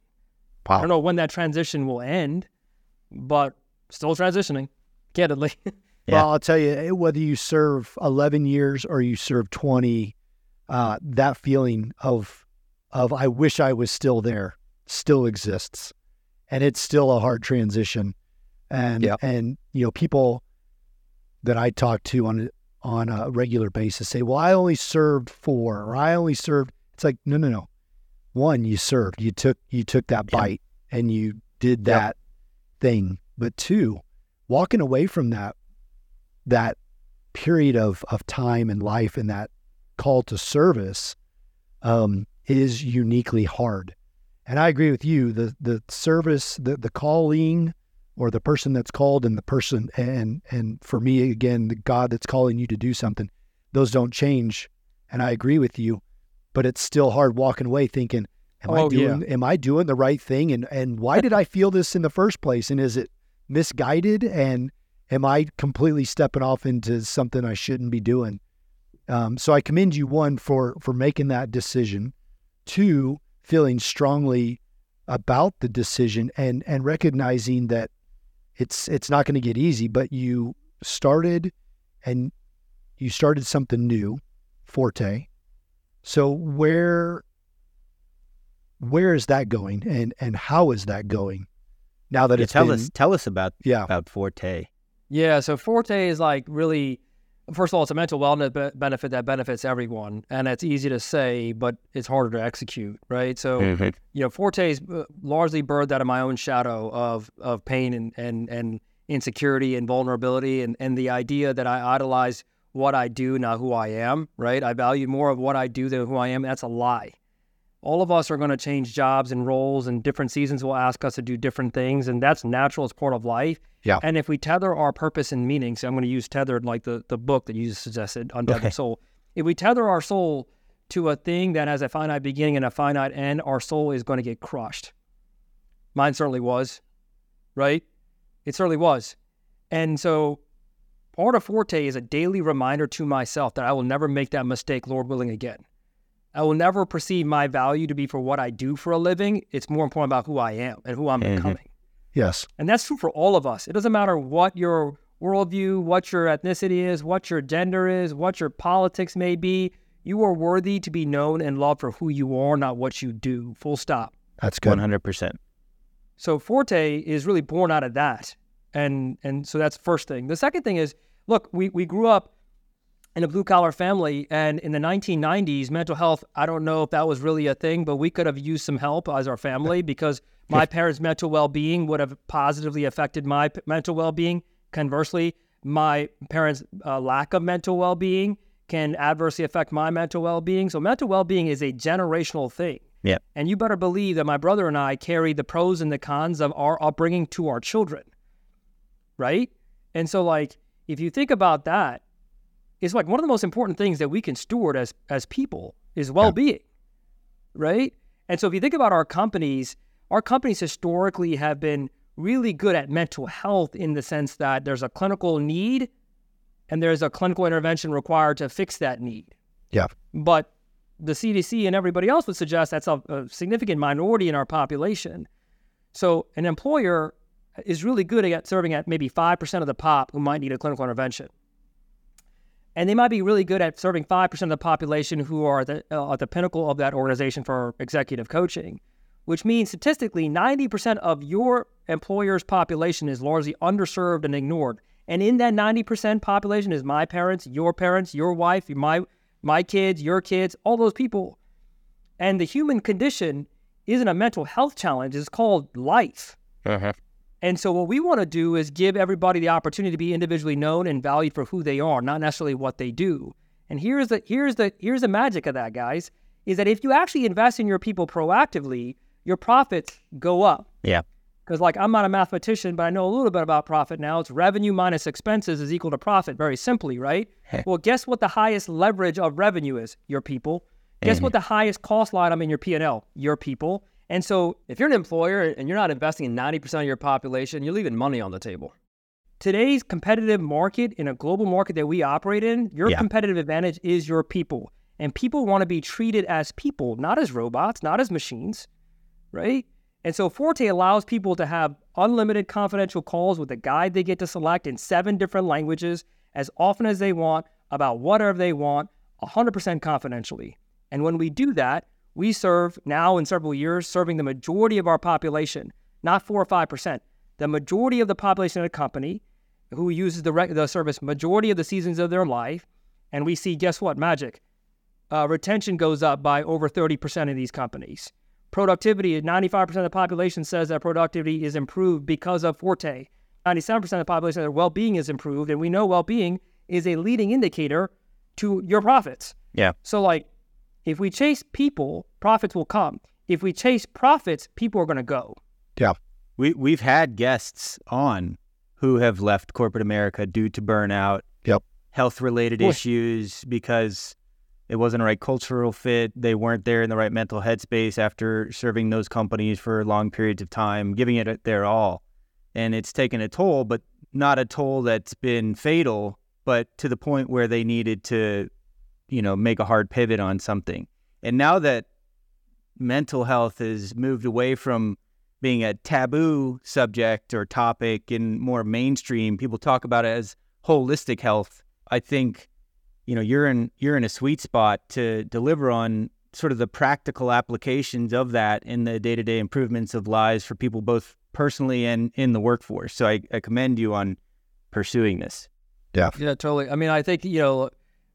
Speaker 4: I don't know when that transition will end, but still transitioning, candidly.
Speaker 2: Yeah.
Speaker 3: Well, I'll tell you, eh, whether you serve 11 years or you serve 20, uh, that feeling of, of I wish I was still there still exists. And it's still a hard transition. And,
Speaker 4: Yeah.
Speaker 3: and, you know, people that I talk to on, a- on a regular basis say, well, I only served four or I only served. It's like, no, no, no. One, you served, you took, you took that
Speaker 4: Yeah.
Speaker 3: bite and you did
Speaker 4: Yeah.
Speaker 3: that thing. But two, walking away from that that period of of time and life and that call to service um, is uniquely hard. And I agree with you. The the service, the the calling, or the person that's called, and the person, and and for me again, the God that's calling you to do something, those don't change. And I agree with you, but it's still hard walking away thinking, Am I
Speaker 4: Oh, yeah.
Speaker 3: doing am I doing the right thing and and why did I feel this in the first place and is it misguided and am I completely stepping off into something I shouldn't be doing? Um, so I commend you one for for making that decision, two feeling strongly about the decision and and recognizing that it's it's not going to get easy, but you started and you started something new, Forte. So where where is that going and and how is that going now that
Speaker 2: Yeah,
Speaker 3: it's
Speaker 2: tell
Speaker 3: been,
Speaker 2: us tell us about
Speaker 3: yeah
Speaker 2: about Forte.
Speaker 4: Yeah, so Forte is like really, first of all, it's a mental wellness be- benefit that benefits everyone, and it's easy to say, but it's harder to execute, right? So, you know, Forte is uh, largely birthed out of my own shadow of of pain and and and insecurity and vulnerability, and and the idea that I idolize what I do, not who I am, right? I value more of what I do than who I am. That's a lie. All of us are going to change jobs and roles, and different seasons will ask us to do different things, and that's natural. It's part of life.
Speaker 3: Yeah.
Speaker 4: And if we tether our purpose and meaning, so I'm going to use tethered like the, the book that you suggested, Untethered
Speaker 2: Okay.
Speaker 4: Soul. If we tether our soul to a thing that has a finite beginning and a finite end, our soul is going to get crushed. Mine certainly was, right? It certainly was. And so part of Forte is a daily reminder to myself that I will never make that mistake, Lord willing, again. I will never perceive my value to be for what I do for a living. It's more important about who I am and who I'm
Speaker 2: Mhm.
Speaker 4: becoming.
Speaker 3: yes
Speaker 4: And that's true for all of us. It doesn't matter what your worldview, what your ethnicity is, what your gender is, what your politics may be. You are worthy to be known and loved for who you are, not what you do. Full stop.
Speaker 3: that's good
Speaker 2: One hundred percent.
Speaker 4: So Forte is really born out of that. And and so that's the first thing. The second thing is, look, we, we grew up in a blue collar family and in the 1990s mental health i don't know if that was really a thing but we could have used some help as our family because my parents mental well-being would have positively affected my p- mental well-being. Conversely my parents uh, lack of mental well-being can adversely affect my mental well-being. So mental well-being is a generational thing.
Speaker 2: Yeah.
Speaker 4: and you better believe that my brother and i carry the pros and the cons of our upbringing to our children. Right? And so like if you think about that it's like one of the most important things that we can steward as as people is well-being right and so if you think about our companies our companies historically have been really good at mental health in the sense that there's a clinical need and there's a clinical intervention required to fix that need
Speaker 3: yeah
Speaker 4: but the CDC and everybody else would suggest that's a, a significant minority in our population. So an employer is really good at serving at maybe 5% of the pop who might need a clinical intervention. And they might be really good at serving 5% of the population who are at the, uh, at the pinnacle of that organization for executive coaching, which means statistically 90% of your employer's population is largely underserved and ignored. And in that 90% population is my parents, your parents, your wife, my my kids, your kids, all those people. And the human condition isn't a mental health challenge, it's called life. And so, what we want to do is give everybody the opportunity to be individually known and valued for who they are, not necessarily what they do. And here's the here's the here's the magic of that, guys, is that if you actually invest in your people proactively, your profits go up.
Speaker 2: Yeah.
Speaker 4: Because like I'm not a mathematician, but I know a little bit about profit now. It's revenue minus expenses is equal to profit, very simply, right? well, guess what the highest leverage of revenue is? Your people. Mm-hmm. Guess what the highest cost line item in your P&L? Your people. And so
Speaker 7: If you're an employer and you're not investing in 90% of your population, you're leaving money on the table.
Speaker 4: today's competitive market in a global market that we operate in, your
Speaker 2: Yeah.
Speaker 4: competitive advantage is your people. And people want to be treated as people, not as robots, not as machines, right? And so Forte allows people to have unlimited confidential calls with a guide they get to select in seven different languages as often as they want about whatever they want, 100% confidentially. And when we do that, we serve now in several years, serving the majority of our population, not four or 5%, the majority of the population of the company who uses the, rec- the service majority of the seasons of their life. And we see, guess what? Magic. Uh, retention goes up by over 30% in these companies. Productivity, 95% of the population says that productivity is improved because of Forte. 97% of the population, their well being is improved. And we know well being is a leading indicator to your profits.
Speaker 2: Yeah.
Speaker 4: So, like, if we chase people, profits will come. If we chase profits, people are going to go.
Speaker 3: yeah
Speaker 2: We we've had guests on who have left corporate America due to burnout,
Speaker 3: Yep.
Speaker 2: health related issues because it wasn't a right cultural fit. They weren't there in the right mental headspace after serving those companies for long periods of time, giving it their all. And it's taken a toll, but not a toll that's been fatal, but to the point where they needed to, you know, make a hard pivot on something. And now that mental health has moved away from being a taboo subject or topic and more mainstream, people talk about it as holistic health. I think you know you're in you're in a sweet spot to deliver on sort of the practical applications of that in the day-to-day improvements of lives for people both personally and in the workforce so i, I commend you on pursuing this
Speaker 3: yeah
Speaker 4: yeah totally i mean i think you know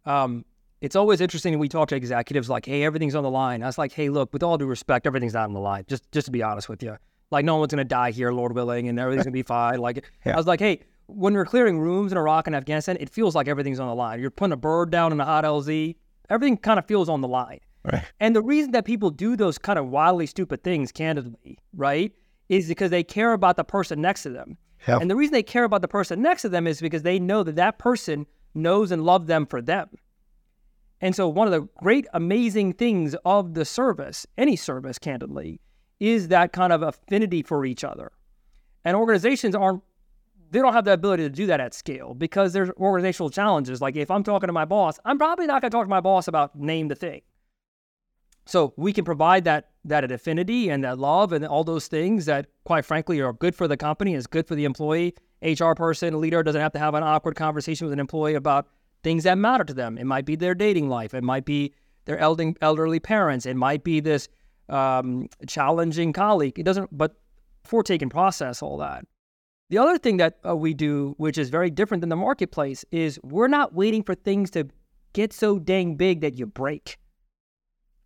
Speaker 4: um, it's always interesting when we talk to executives like hey everything's on the line i was like hey look with all due respect everything's not on the line just just to be honest with you like no one's going to die here lord willing and everything's going to be fine like yeah. i was like hey when we're clearing rooms in Iraq and Afghanistan, it feels like everything's on the line. You're putting a bird down in a hot LZ, everything kind of feels on the line.
Speaker 2: Right.
Speaker 4: And the reason that people do those kind of wildly stupid things, candidly, right, is because they care about the person next to them.
Speaker 3: Yeah.
Speaker 4: And the reason they care about the person next to them is because they know that that person knows and loves them for them. And so, one of the great, amazing things of the service, any service, candidly, is that kind of affinity for each other. And organizations aren't they don't have the ability to do that at scale because there's organizational challenges. Like if I'm talking to my boss, I'm probably not going to talk to my boss about name the thing. So we can provide that that affinity and that love and all those things that, quite frankly, are good for the company is good for the employee. HR person, leader doesn't have to have an awkward conversation with an employee about things that matter to them. It might be their dating life. It might be their elderly parents. It might be this um, challenging colleague. It doesn't, but before taking process all that. The other thing that uh, we do, which is very different than the marketplace, is we're not waiting for things to get so dang big that you break.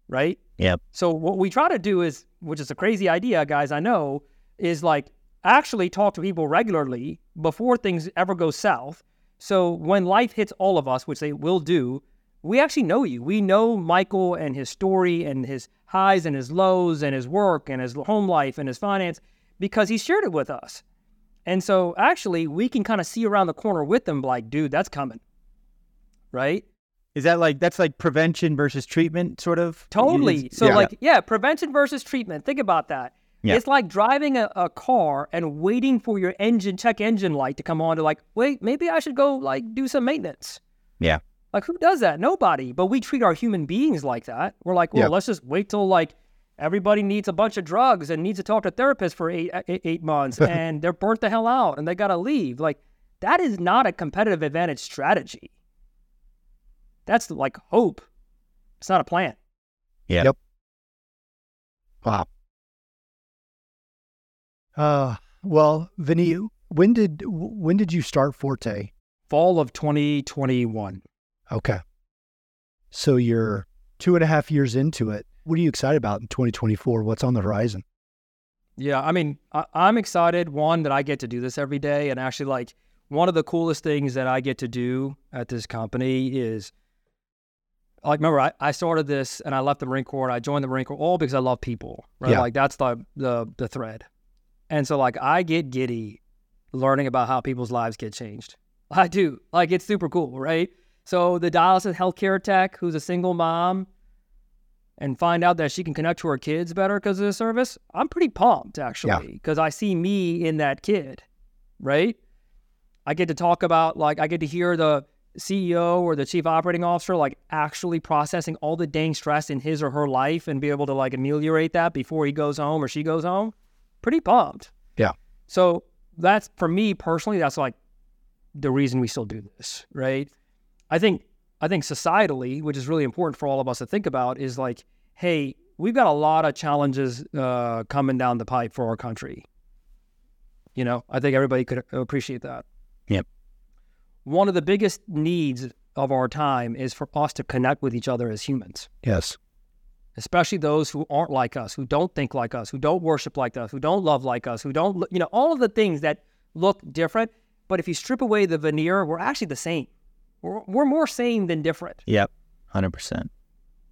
Speaker 4: Right?
Speaker 2: Yep.
Speaker 4: So what we try to do is, which is a crazy idea, guys, I know, is like actually talk to people regularly before things ever go south. So when life hits all of us, which they will do, we actually know you. We know Michael and his story and his highs and his lows and his work and his home life and his finance because he shared it with us. And so actually, we can kind of see around the corner with them, like, dude, that's coming. Right?
Speaker 2: Is that like that's like prevention versus treatment, sort of?
Speaker 4: Totally. so, yeah. like, yeah, prevention versus treatment. Think about that. Yeah. It's like driving a, a, car and waiting for your engine check engine light to come on to like, wait, maybe I should go like do some maintenance.
Speaker 2: Yeah.
Speaker 4: Like who does that? Nobody. But we treat our human beings like that. We're like, well, let's just wait till like everybody needs a bunch of drugs and needs to talk to therapists for eight, eight, eight months and they're burnt the hell out and they got to leave. Like, that is not a competitive advantage strategy. That's like hope. It's not a plan.
Speaker 2: Yeah.
Speaker 3: Yep. Wow. Uh, well, Vinny, when did when did you start Forte?
Speaker 4: Fall of 2021.
Speaker 3: Okay. So you're two and a half years into it. What are you excited about in 2024? What's on the horizon?
Speaker 4: Yeah, I mean, I, am excited. One that I get to do this every day, and actually, like one of the coolest things that I get to do at this company is, like, remember I, I started this and I left the Marine Corps. And I joined the Marine Corps all because I love people, right? Yeah. Like that's the the the thread, and so like I get giddy learning about how people's lives get changed. I do. Like it's super cool, right? So the dialysis healthcare tech who's a single mom and find out that she can connect to her kids better because of the service, I'm pretty pumped actually because yeah. I see me in that kid, right? I get to talk about like I get to hear the CEO or the chief operating officer like actually processing all the dang stress in his or her life and be able to like ameliorate that before he goes home or she goes home. Pretty pumped.
Speaker 3: Yeah.
Speaker 4: So that's for me personally, that's like the reason we still do this, right? I think I think societally, which is really important for all of us to think about, is like, hey, we've got a lot of challenges uh, coming down the pipe for our country. You know, I think everybody could appreciate that.
Speaker 2: Yep.
Speaker 4: One of the biggest needs of our time is for us to connect with each other as humans.
Speaker 3: Yes.
Speaker 4: Especially those who aren't like us, who don't think like us, who don't worship like us, who don't love like us, who don't, you know, all of the things that look different. But if you strip away the veneer, we're actually the same. We're, we're more same than different.
Speaker 2: Yep, 100%.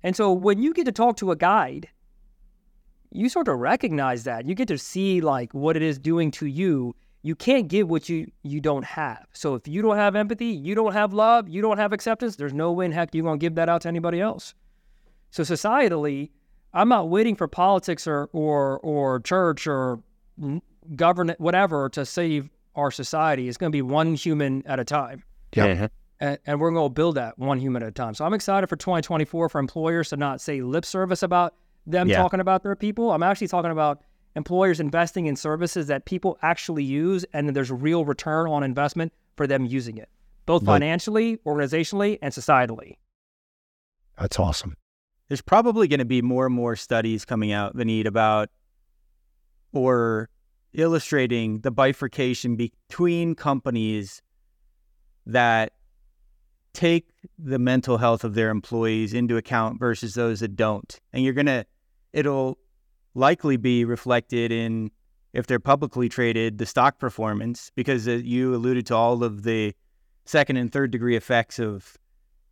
Speaker 4: And so when you get to talk to a guide, you sort of recognize that. You get to see like what it is doing to you you can't give what you you don't have. So if you don't have empathy, you don't have love, you don't have acceptance, there's no way in heck you're gonna give that out to anybody else. So societally, I'm not waiting for politics or or or church or government whatever to save our society. It's going to be one human at a time.
Speaker 3: Yeah. Mm-hmm.
Speaker 4: And, and we're going to build that one human at a time. So I'm excited for 2024 for employers to not say lip service about them
Speaker 2: Yeah.
Speaker 4: talking about their people. I'm actually talking about employers investing in services that people actually use and that there's real return on investment for them using it, both financially, organizationally, and societally.
Speaker 3: That's awesome.
Speaker 2: There's probably going to be more and more studies coming out, Vineet, about or illustrating the bifurcation between companies that take the mental health of their employees into account versus those that don't. And you're going to, it'll likely be reflected in, if they're publicly traded, the stock performance, because uh, you alluded to all of the second and third degree effects of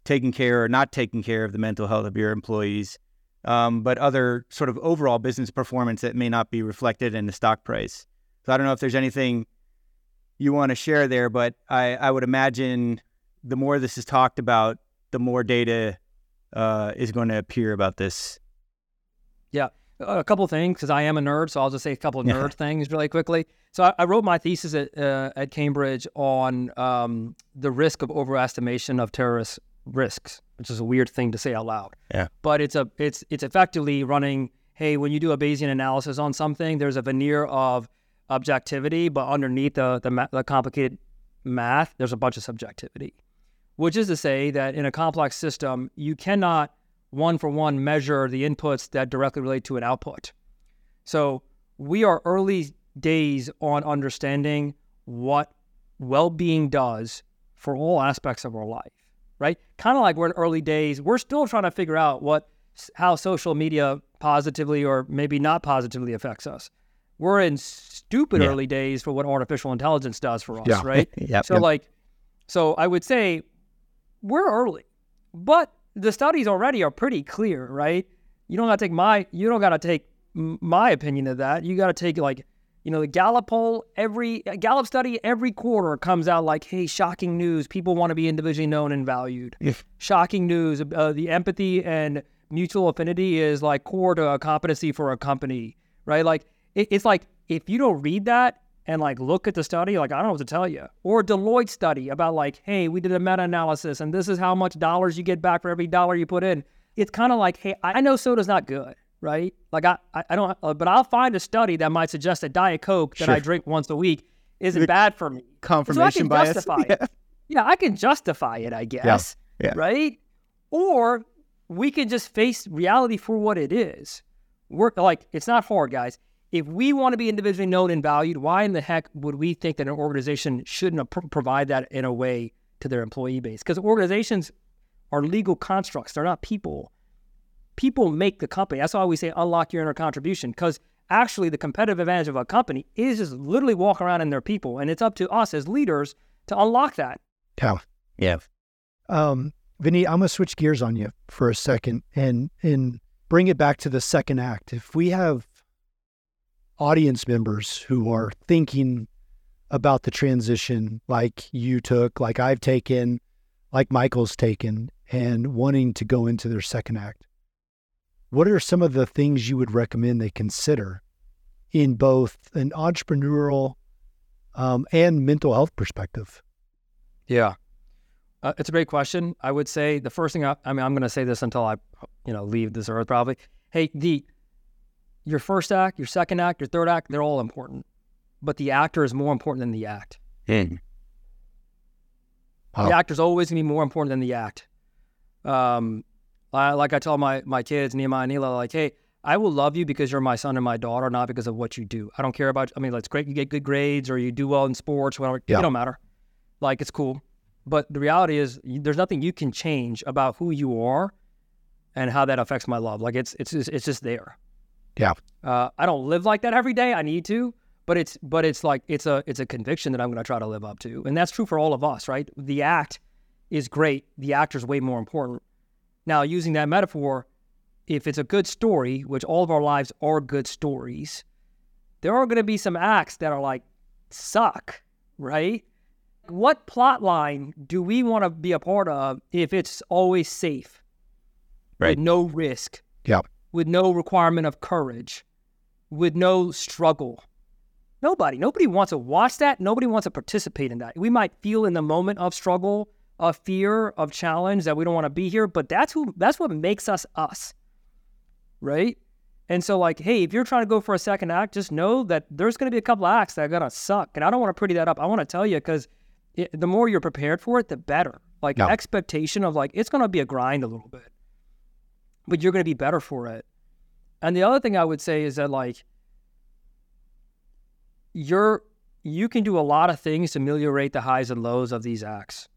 Speaker 2: taking care or not taking care of the mental health of your employees, um, but other sort of overall business performance that may not be reflected in the stock price. So I don't know if there's anything you want to share there, but I, I would imagine the more this is talked about, the more data uh, is going to appear about this.
Speaker 4: Yeah, a couple of things because I am a nerd, so I'll just say a couple of nerd things really quickly. So I, I wrote my thesis at uh, at Cambridge on um, the risk of overestimation of terrorist risks, which is a weird thing to say out loud.
Speaker 2: Yeah.
Speaker 4: But it's a it's it's effectively running. Hey, when you do a Bayesian analysis on something, there's a veneer of objectivity, but underneath the the, ma- the complicated math, there's a bunch of subjectivity. Which is to say that in a complex system, you cannot one for one measure the inputs that directly relate to an output. So we are early days on understanding what well being does for all aspects of our life, right? Kind of like we're in early days, we're still trying to figure out what how social media positively or maybe not positively affects us. We're in stupid
Speaker 2: Yeah.
Speaker 4: early days for what artificial intelligence does for us,
Speaker 3: Yeah.
Speaker 4: right?
Speaker 2: Yep.
Speaker 4: So like so I would say we're early, but the studies already are pretty clear, right? You don't got to take my you don't got to take m- my opinion of that. You got to take like you know the Gallup poll every uh, Gallup study every quarter comes out like hey shocking news people want to be individually known and valued. Shocking news uh, the empathy and mutual affinity is like core to a competency for a company, right? Like it, it's like if you don't read that and like look at the study, like I don't know what to tell you. Or Deloitte study about like, hey, we did a meta-analysis and this is how much dollars you get back for every dollar you put in. It's kind of like, hey, I know soda's not good, right? Like I, I, don't, uh, but I'll find a study that might suggest that Diet Coke that I drink once a week isn't bad for me.
Speaker 2: confirmation
Speaker 4: so
Speaker 2: bias. Yeah.
Speaker 4: it. Yeah, I can justify it, I guess.
Speaker 2: yeah.
Speaker 4: Right? Or we can just face reality for what it is. We're like, it's not hard, guys. If we want to be individually known and valued, why in the heck would we think that an organization shouldn't pro- provide that in a way to their employee base? Because organizations are legal constructs, they're not people. People make the company. That's why we say unlock your inner contribution. Because actually, the competitive advantage of a company is just literally walk around in their people. And it's up to us as leaders to unlock that.
Speaker 3: Yeah.
Speaker 2: Yeah.
Speaker 3: Um, Vinny, I'm gonna switch gears on you for a second and and bring it back to the second act. If we have audience members who are thinking about the transition like you took, like I've taken, like Michael's taken, and wanting to go into their second act, what are some of the things you would recommend they consider in both an entrepreneurial um, and mental health perspective?
Speaker 4: Yeah. Uh, it's a great question. I would say the first thing I, I mean, I'm going to say this until I, you know, leave this earth probably. Hey, the, your first act, your second act, your third act, they're all important, but the actor is more important than the act.
Speaker 2: Mm.
Speaker 3: Wow.
Speaker 4: The actor's always going to be more important than the act. Um, Like I tell my, my kids, Nehemiah and Nila, like, hey, I will love you because you're my son and my daughter, not because of what you do. I don't care about, I mean, it's great you get good grades or you do well in sports, whatever.
Speaker 3: Yeah.
Speaker 4: It don't matter. Like, it's cool. But the reality is, there's nothing you can change about who you are and how that affects my love. Like, it's, it's, just, it's just there.
Speaker 3: Yeah.
Speaker 4: Uh, I don't live like that every day. I need to, but it's but it's like it's a it's a conviction that I'm going to try to live up to, and that's true for all of us, right? The act is great. The actor's way more important. Now, using that metaphor, if it's a good story, which all of our lives are good stories, there are going to be some acts that are like suck, right? What plot line do we want to be a part of if it's always safe?
Speaker 2: Right.
Speaker 4: With no risk,
Speaker 3: Yeah.
Speaker 4: with no requirement of courage, with no struggle. Nobody, nobody wants to watch that. Nobody wants to participate in that. We might feel in the moment of struggle, of fear, of challenge that we don't want to be here, but that's who that's what makes us us. Right? And so like, hey, if you're trying to go for a second act, just know that there's going to be a couple acts that are going to suck. And I don't want to pretty that up. I want to tell you cuz the more you're prepared for it, the better. Like
Speaker 3: Yeah.
Speaker 4: expectation of like it's going to be a grind a little bit. But you're going to be better for it. And the other thing I would say is that like you're you can do a lot of things to ameliorate the highs and lows of these acts.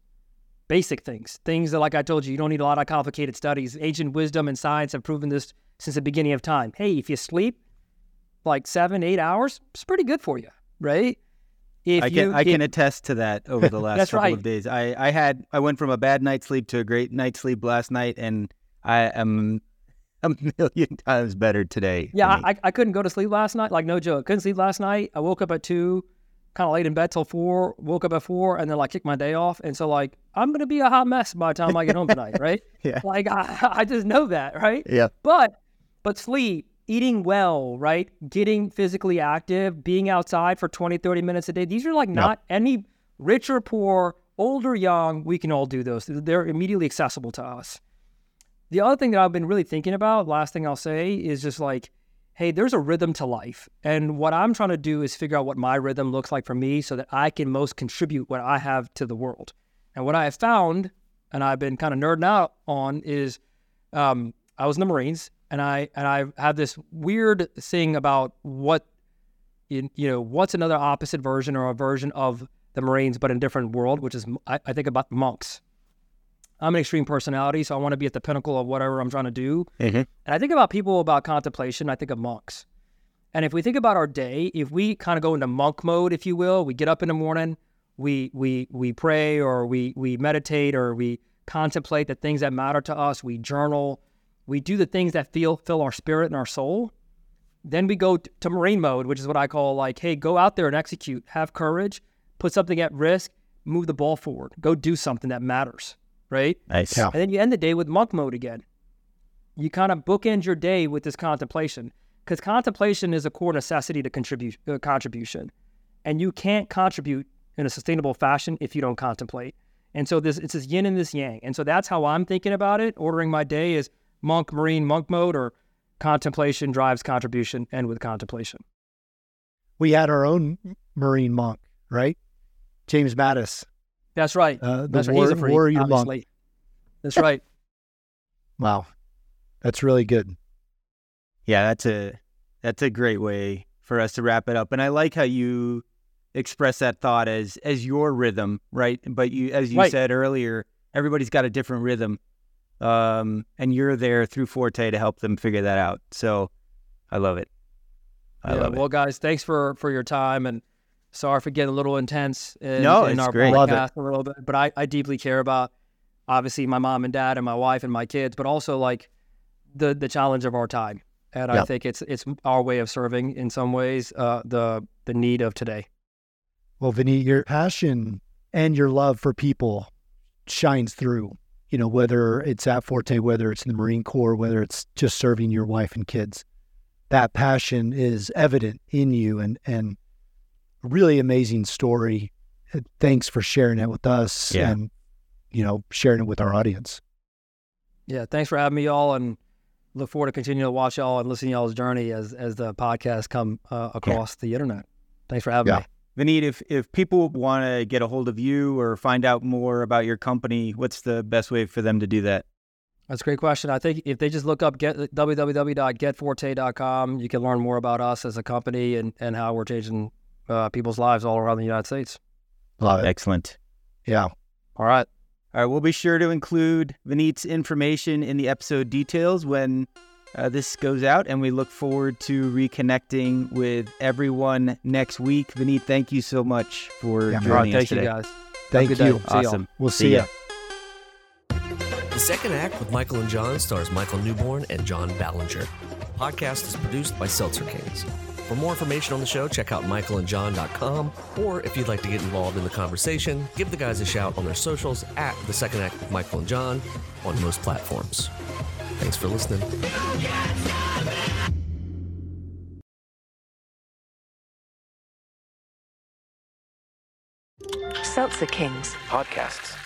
Speaker 4: Basic things, things that, like I told you, you don't need a lot of complicated studies. Ancient wisdom and science have proven this since the beginning of time. Hey, if you sleep like seven, eight hours, it's pretty good for you, right? If
Speaker 2: I can
Speaker 4: you,
Speaker 2: I can attest to that over the last couple
Speaker 4: right.
Speaker 2: of days. I, I had I went from a bad night's sleep to a great night's sleep last night, and I am a million times better today.
Speaker 4: Yeah. I, I couldn't go to sleep last night. Like no joke, couldn't sleep last night. I woke up at two, kind of laid in bed till four. Woke up at four, and then like kicked my day off. And so like I'm gonna be a hot mess by the time I get home tonight, right?
Speaker 2: Yeah.
Speaker 4: Like I, I just know that, right?
Speaker 2: yeah.
Speaker 4: But but sleep, eating well, right? Getting physically active, being outside for 20, 30 minutes a day. These are like not any rich or poor, old or young, we can all do those. They're immediately accessible to us. The other thing that I've been really thinking about, last thing I'll say, is just like, hey, there's a rhythm to life. And what I'm trying to do is figure out what my rhythm looks like for me so that I can most contribute what I have to the world. And what I have found, and I've been kind of nerding out on, is um, I was in the Marines, and I and I have this weird thing about what you, you know what's another opposite version or a version of the Marines, but in a different world, which is I, I think about monks. I'm an extreme personality, so I want to be at the pinnacle of whatever I'm trying to do. Mm-hmm. And I think about people about contemplation. I think of monks. And if we think about our day, if we kind of go into monk mode, if you will, we get up in the morning, we we we pray or we we meditate or we contemplate the things that matter to us, we journal, we do the things that feel fill our spirit and our soul. Then we go to marine mode, which is what I call like, hey, go out there and execute, have courage, put something at risk, move the ball forward, go do something that matters, right?
Speaker 2: Nice.
Speaker 3: Yeah.
Speaker 4: And then you end the day with monk mode again. You kind of bookend your day with this contemplation because contemplation is a core necessity to contribute uh, contribution, and you can't contribute in a sustainable fashion if you don't contemplate. And so this it's this yin and this yang. And so that's how I'm thinking about it. Ordering my day is monk, marine, monk mode, or contemplation drives contribution, and with contemplation.
Speaker 3: We had our own Marine monk, right? James Mattis.
Speaker 4: That's right.
Speaker 3: Uh, the
Speaker 4: that's right.
Speaker 3: war-
Speaker 4: He's a freak,
Speaker 3: warrior monk.
Speaker 4: obviously. That's right.
Speaker 3: Wow. That's really good.
Speaker 2: Yeah, that's a that's a great way for us to wrap it up. And I like how you express that thought as as your rhythm, right? But you as you
Speaker 4: Right.
Speaker 2: said earlier, everybody's got a different rhythm. Um, and you're there through Forte to help them figure that out. So I love it. I
Speaker 4: yeah,
Speaker 2: love it.
Speaker 4: well, guys, thanks for for your time and sorry for getting a little intense in,
Speaker 2: No,
Speaker 4: in
Speaker 2: it's
Speaker 4: our
Speaker 2: great.
Speaker 3: Love it.
Speaker 4: podcast a little bit, but I, I deeply care about obviously my mom and dad and my wife and my kids, but also like the the challenge of our time. And I think it's it's our way of serving in some ways uh, the the need of today.
Speaker 3: Well, Vinny, your passion and your love for people shines through. You know, whether it's at Forte, whether it's in the Marine Corps, whether it's just serving your wife and kids, that passion is evident in you, and and a really amazing story. Thanks for sharing it with us,
Speaker 2: Yeah.
Speaker 3: and you know, sharing it with our audience.
Speaker 4: Yeah, thanks for having me, y'all, and look forward to continuing to watch y'all and listen to y'all's journey as as the podcast come uh, across the internet. Thanks for having
Speaker 3: Yeah.
Speaker 4: me.
Speaker 2: Vineet, if if people want to get a hold of you or find out more about your company, what's the best way for them to do that?
Speaker 4: That's a great question. I think if they just look up get www.getforte.com, you can learn more about us as a company and, and how we're changing uh, people's lives all around the United States.
Speaker 3: Love it.
Speaker 2: Excellent.
Speaker 3: Yeah.
Speaker 4: All right.
Speaker 2: All right, we'll be sure to include Vineet's information in the episode details when uh, this goes out, and we look forward to reconnecting with everyone next week. Vineet, thank you so much for
Speaker 3: Yeah, man.
Speaker 4: All right.
Speaker 2: joining us
Speaker 4: Thank you,
Speaker 2: today.
Speaker 4: guys.
Speaker 3: Thank
Speaker 4: Have a good
Speaker 3: you.
Speaker 4: day. See.
Speaker 2: Awesome.
Speaker 3: We'll
Speaker 2: See
Speaker 3: see
Speaker 2: ya.
Speaker 3: you.
Speaker 8: The second act with Michael and John stars Michael Newborn and John Ballenger. The podcast is produced by Seltzer Kings. For more information on the show, check out michaelandjohn.com. Or if you'd like to get involved in the conversation, give the guys a shout on their socials at The Second Act with Michael and John on most platforms. Thanks for listening.
Speaker 9: Seltzer Kings.
Speaker 6: Podcasts.